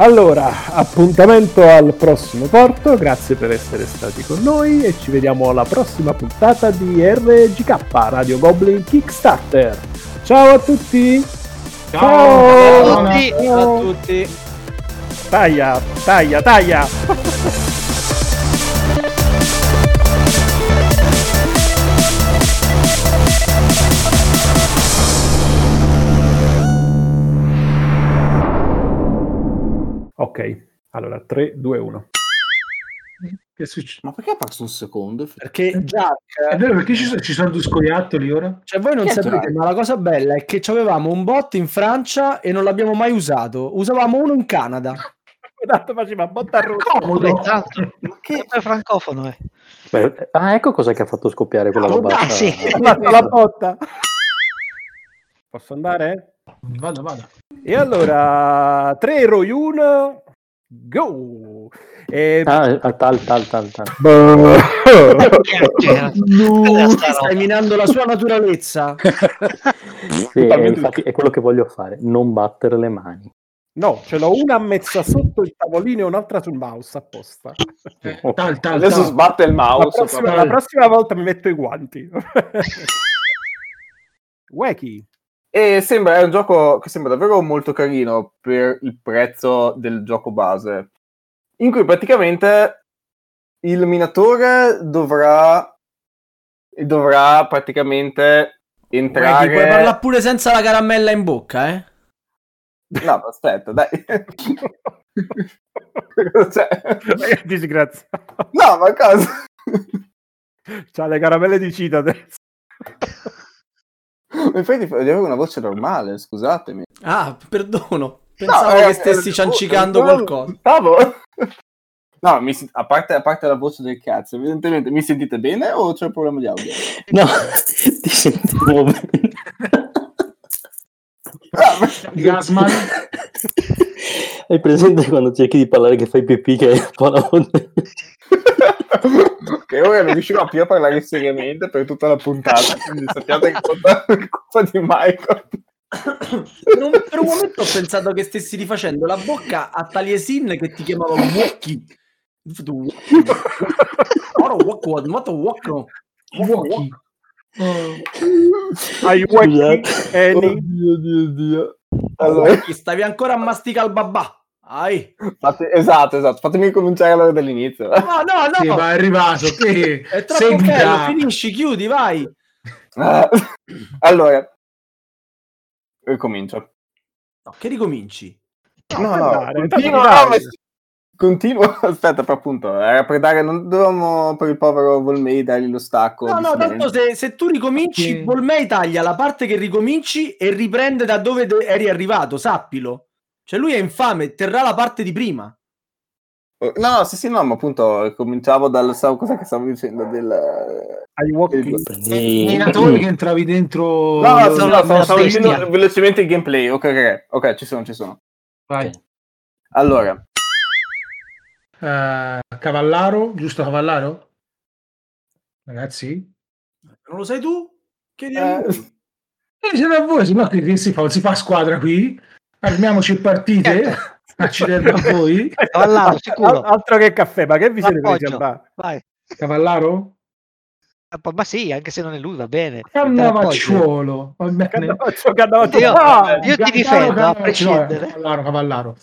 Allora, appuntamento al prossimo porto, grazie per essere stati con noi e ci vediamo alla prossima puntata di RGK Radio Goblin Kickstarter. Ciao a tutti! Ciao. Ciao a tutti. Ciao a tutti. Taglia, taglia, taglia! Ok, allora 3, 2, 1. Che succede? Ma perché ha perso un secondo? Perché Jack, È vero perché ci sono, ci sono due scoiattoli ora? cioè voi non Che sapete, Jack? ma la cosa bella è che avevamo un bot in Francia e non l'abbiamo mai usato. Usavamo uno in Canada. Tanto faceva botta a rotta. Comodo. Beh, tanto, sempre francofono, eh. Beh, ah, ecco cosa che ha fatto scoppiare quella roba. Ah, sì. Ha fatto la botta. Posso andare? Vada, vada. E allora 3, Roy 1, go! E... Ah, ah, tal, tal, tal, tal. Chiacchiera. Stai minando la sua naturalezza. Sì, infatti è quello che voglio fare, non battere le mani. No, ce l'ho una mezza sotto il tavolino e un'altra sul mouse apposta. Eh, tal, tal, Adesso tal. sbatte il La mouse. prossima, proprio. la prossima volta mi metto i guanti. Wacky. E sembra è un gioco che sembra davvero molto carino per il prezzo del gioco base. In cui praticamente il minatore dovrà dovrà praticamente Guardi, entrare. puoi parlare pure senza la caramella in bocca, eh? No, ma aspetta, dai. Cioè- Disgrazia. No, ma cosa? C'ha le caramelle di Citadel. Infatti avevo una voce normale, scusatemi. Ah, perdono. Pensavo No, che eh, stessi eh, ciancicando no, qualcosa. Stavo... No, mi a, parte, a parte la voce del cazzo, evidentemente mi sentite bene o c'è un problema di audio? No, ti sentiamo bene. Ah, ma- Gasman. Hai presente quando cerchi di parlare che fai pipì che hai un po' la che ora non riuscirò più a parlare seriamente per tutta la puntata, quindi sappiate che è colpa, colpa di Michael. per, un, per un momento ho pensato che stessi rifacendo la bocca a Taliesin che ti chiamava Wookie. Ora Wookie, molto Wookie. Wookie. Ai Scusate. Eni. Oddio, Dio, Allora, Wookie, stavi ancora a masticare il babà. Ai. fate- esatto, esatto. Fatemi cominciare allora dall'inizio. No, no, Sì, no. ma è arrivato. Che È troppo bello, finisci, chiudi, vai. Allora, ricomincio. No, che ricominci. No, no, vai. no, ma sì, continuo. Aspetta, per appunto, era per dare, non dovevamo per il povero Volmei dargli lo stacco. No, no, tanto se, se tu ricominci, Sì. Volmei taglia la parte che ricominci e riprende da dove de- eri arrivato, sappilo. Cioè lui è infame, terrà la parte di prima. No, no, sì, sì, no, ma appunto cominciavo dal stavo, cosa che stavo dicendo del Ai walking. Prendi- Minatori che entravi dentro. No, no, sono no, stavo, dicendo velocemente il gameplay. Ok, ok, ok, ci sono, ci sono. Vai. Allora, Eh, Cavallaro, giusto Cavallaro? Ragazzi? Non lo sai tu? Chiedi a eh, lui. Eh, siete a voi, no che, si fa? Si fa squadra qui? Armiamoci partite? Accidenti a voi? Cavallaro, sicuro. Al- Altro che caffè, ma che vi siete presi. Cavallaro? Ma sì, anche se non è lui, va bene. Cannavacciuolo. Va bene. Cannavaccio, cannavaccio. Io- Ah! io ti difendo, a prescindere. Cavallaro, Cavallaro.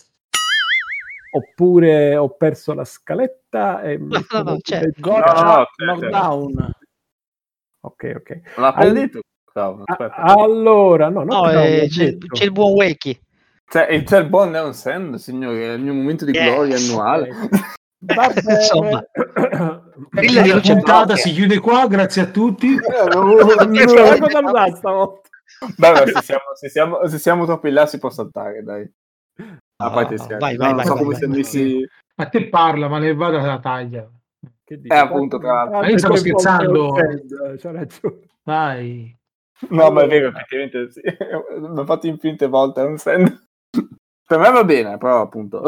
Oppure ho perso la scaletta e No, no, no, c'è. Gotcha, No, no, knockdown. Ok, ok. non l'ha detto. Aspetta. allora, no, No, eh, c'è, c'è il buon Wakey. Cioè, il- c'è il buon Neon Sand, signore, è il mio momento di Yes. gloria annuale. Vabbè. Insomma. Di La puntata si chiude qua, grazie a tutti. Stavolta? Vabbè, se siamo, se, siamo, se siamo troppo in là si può saltare, dai. A parte no, scherzi. vai, No, vai, non vai, so vai, come vai, se vai. messi... A te parla, ma ne vada la taglia. Che dici? Eh, appunto, tra l'altro. Ma io stavo scherzando. il C'ha ragione. Vai. No, ma è vero, effettivamente sì. L'ho fatto infinite volte, è un send. Per me va bene, però appunto...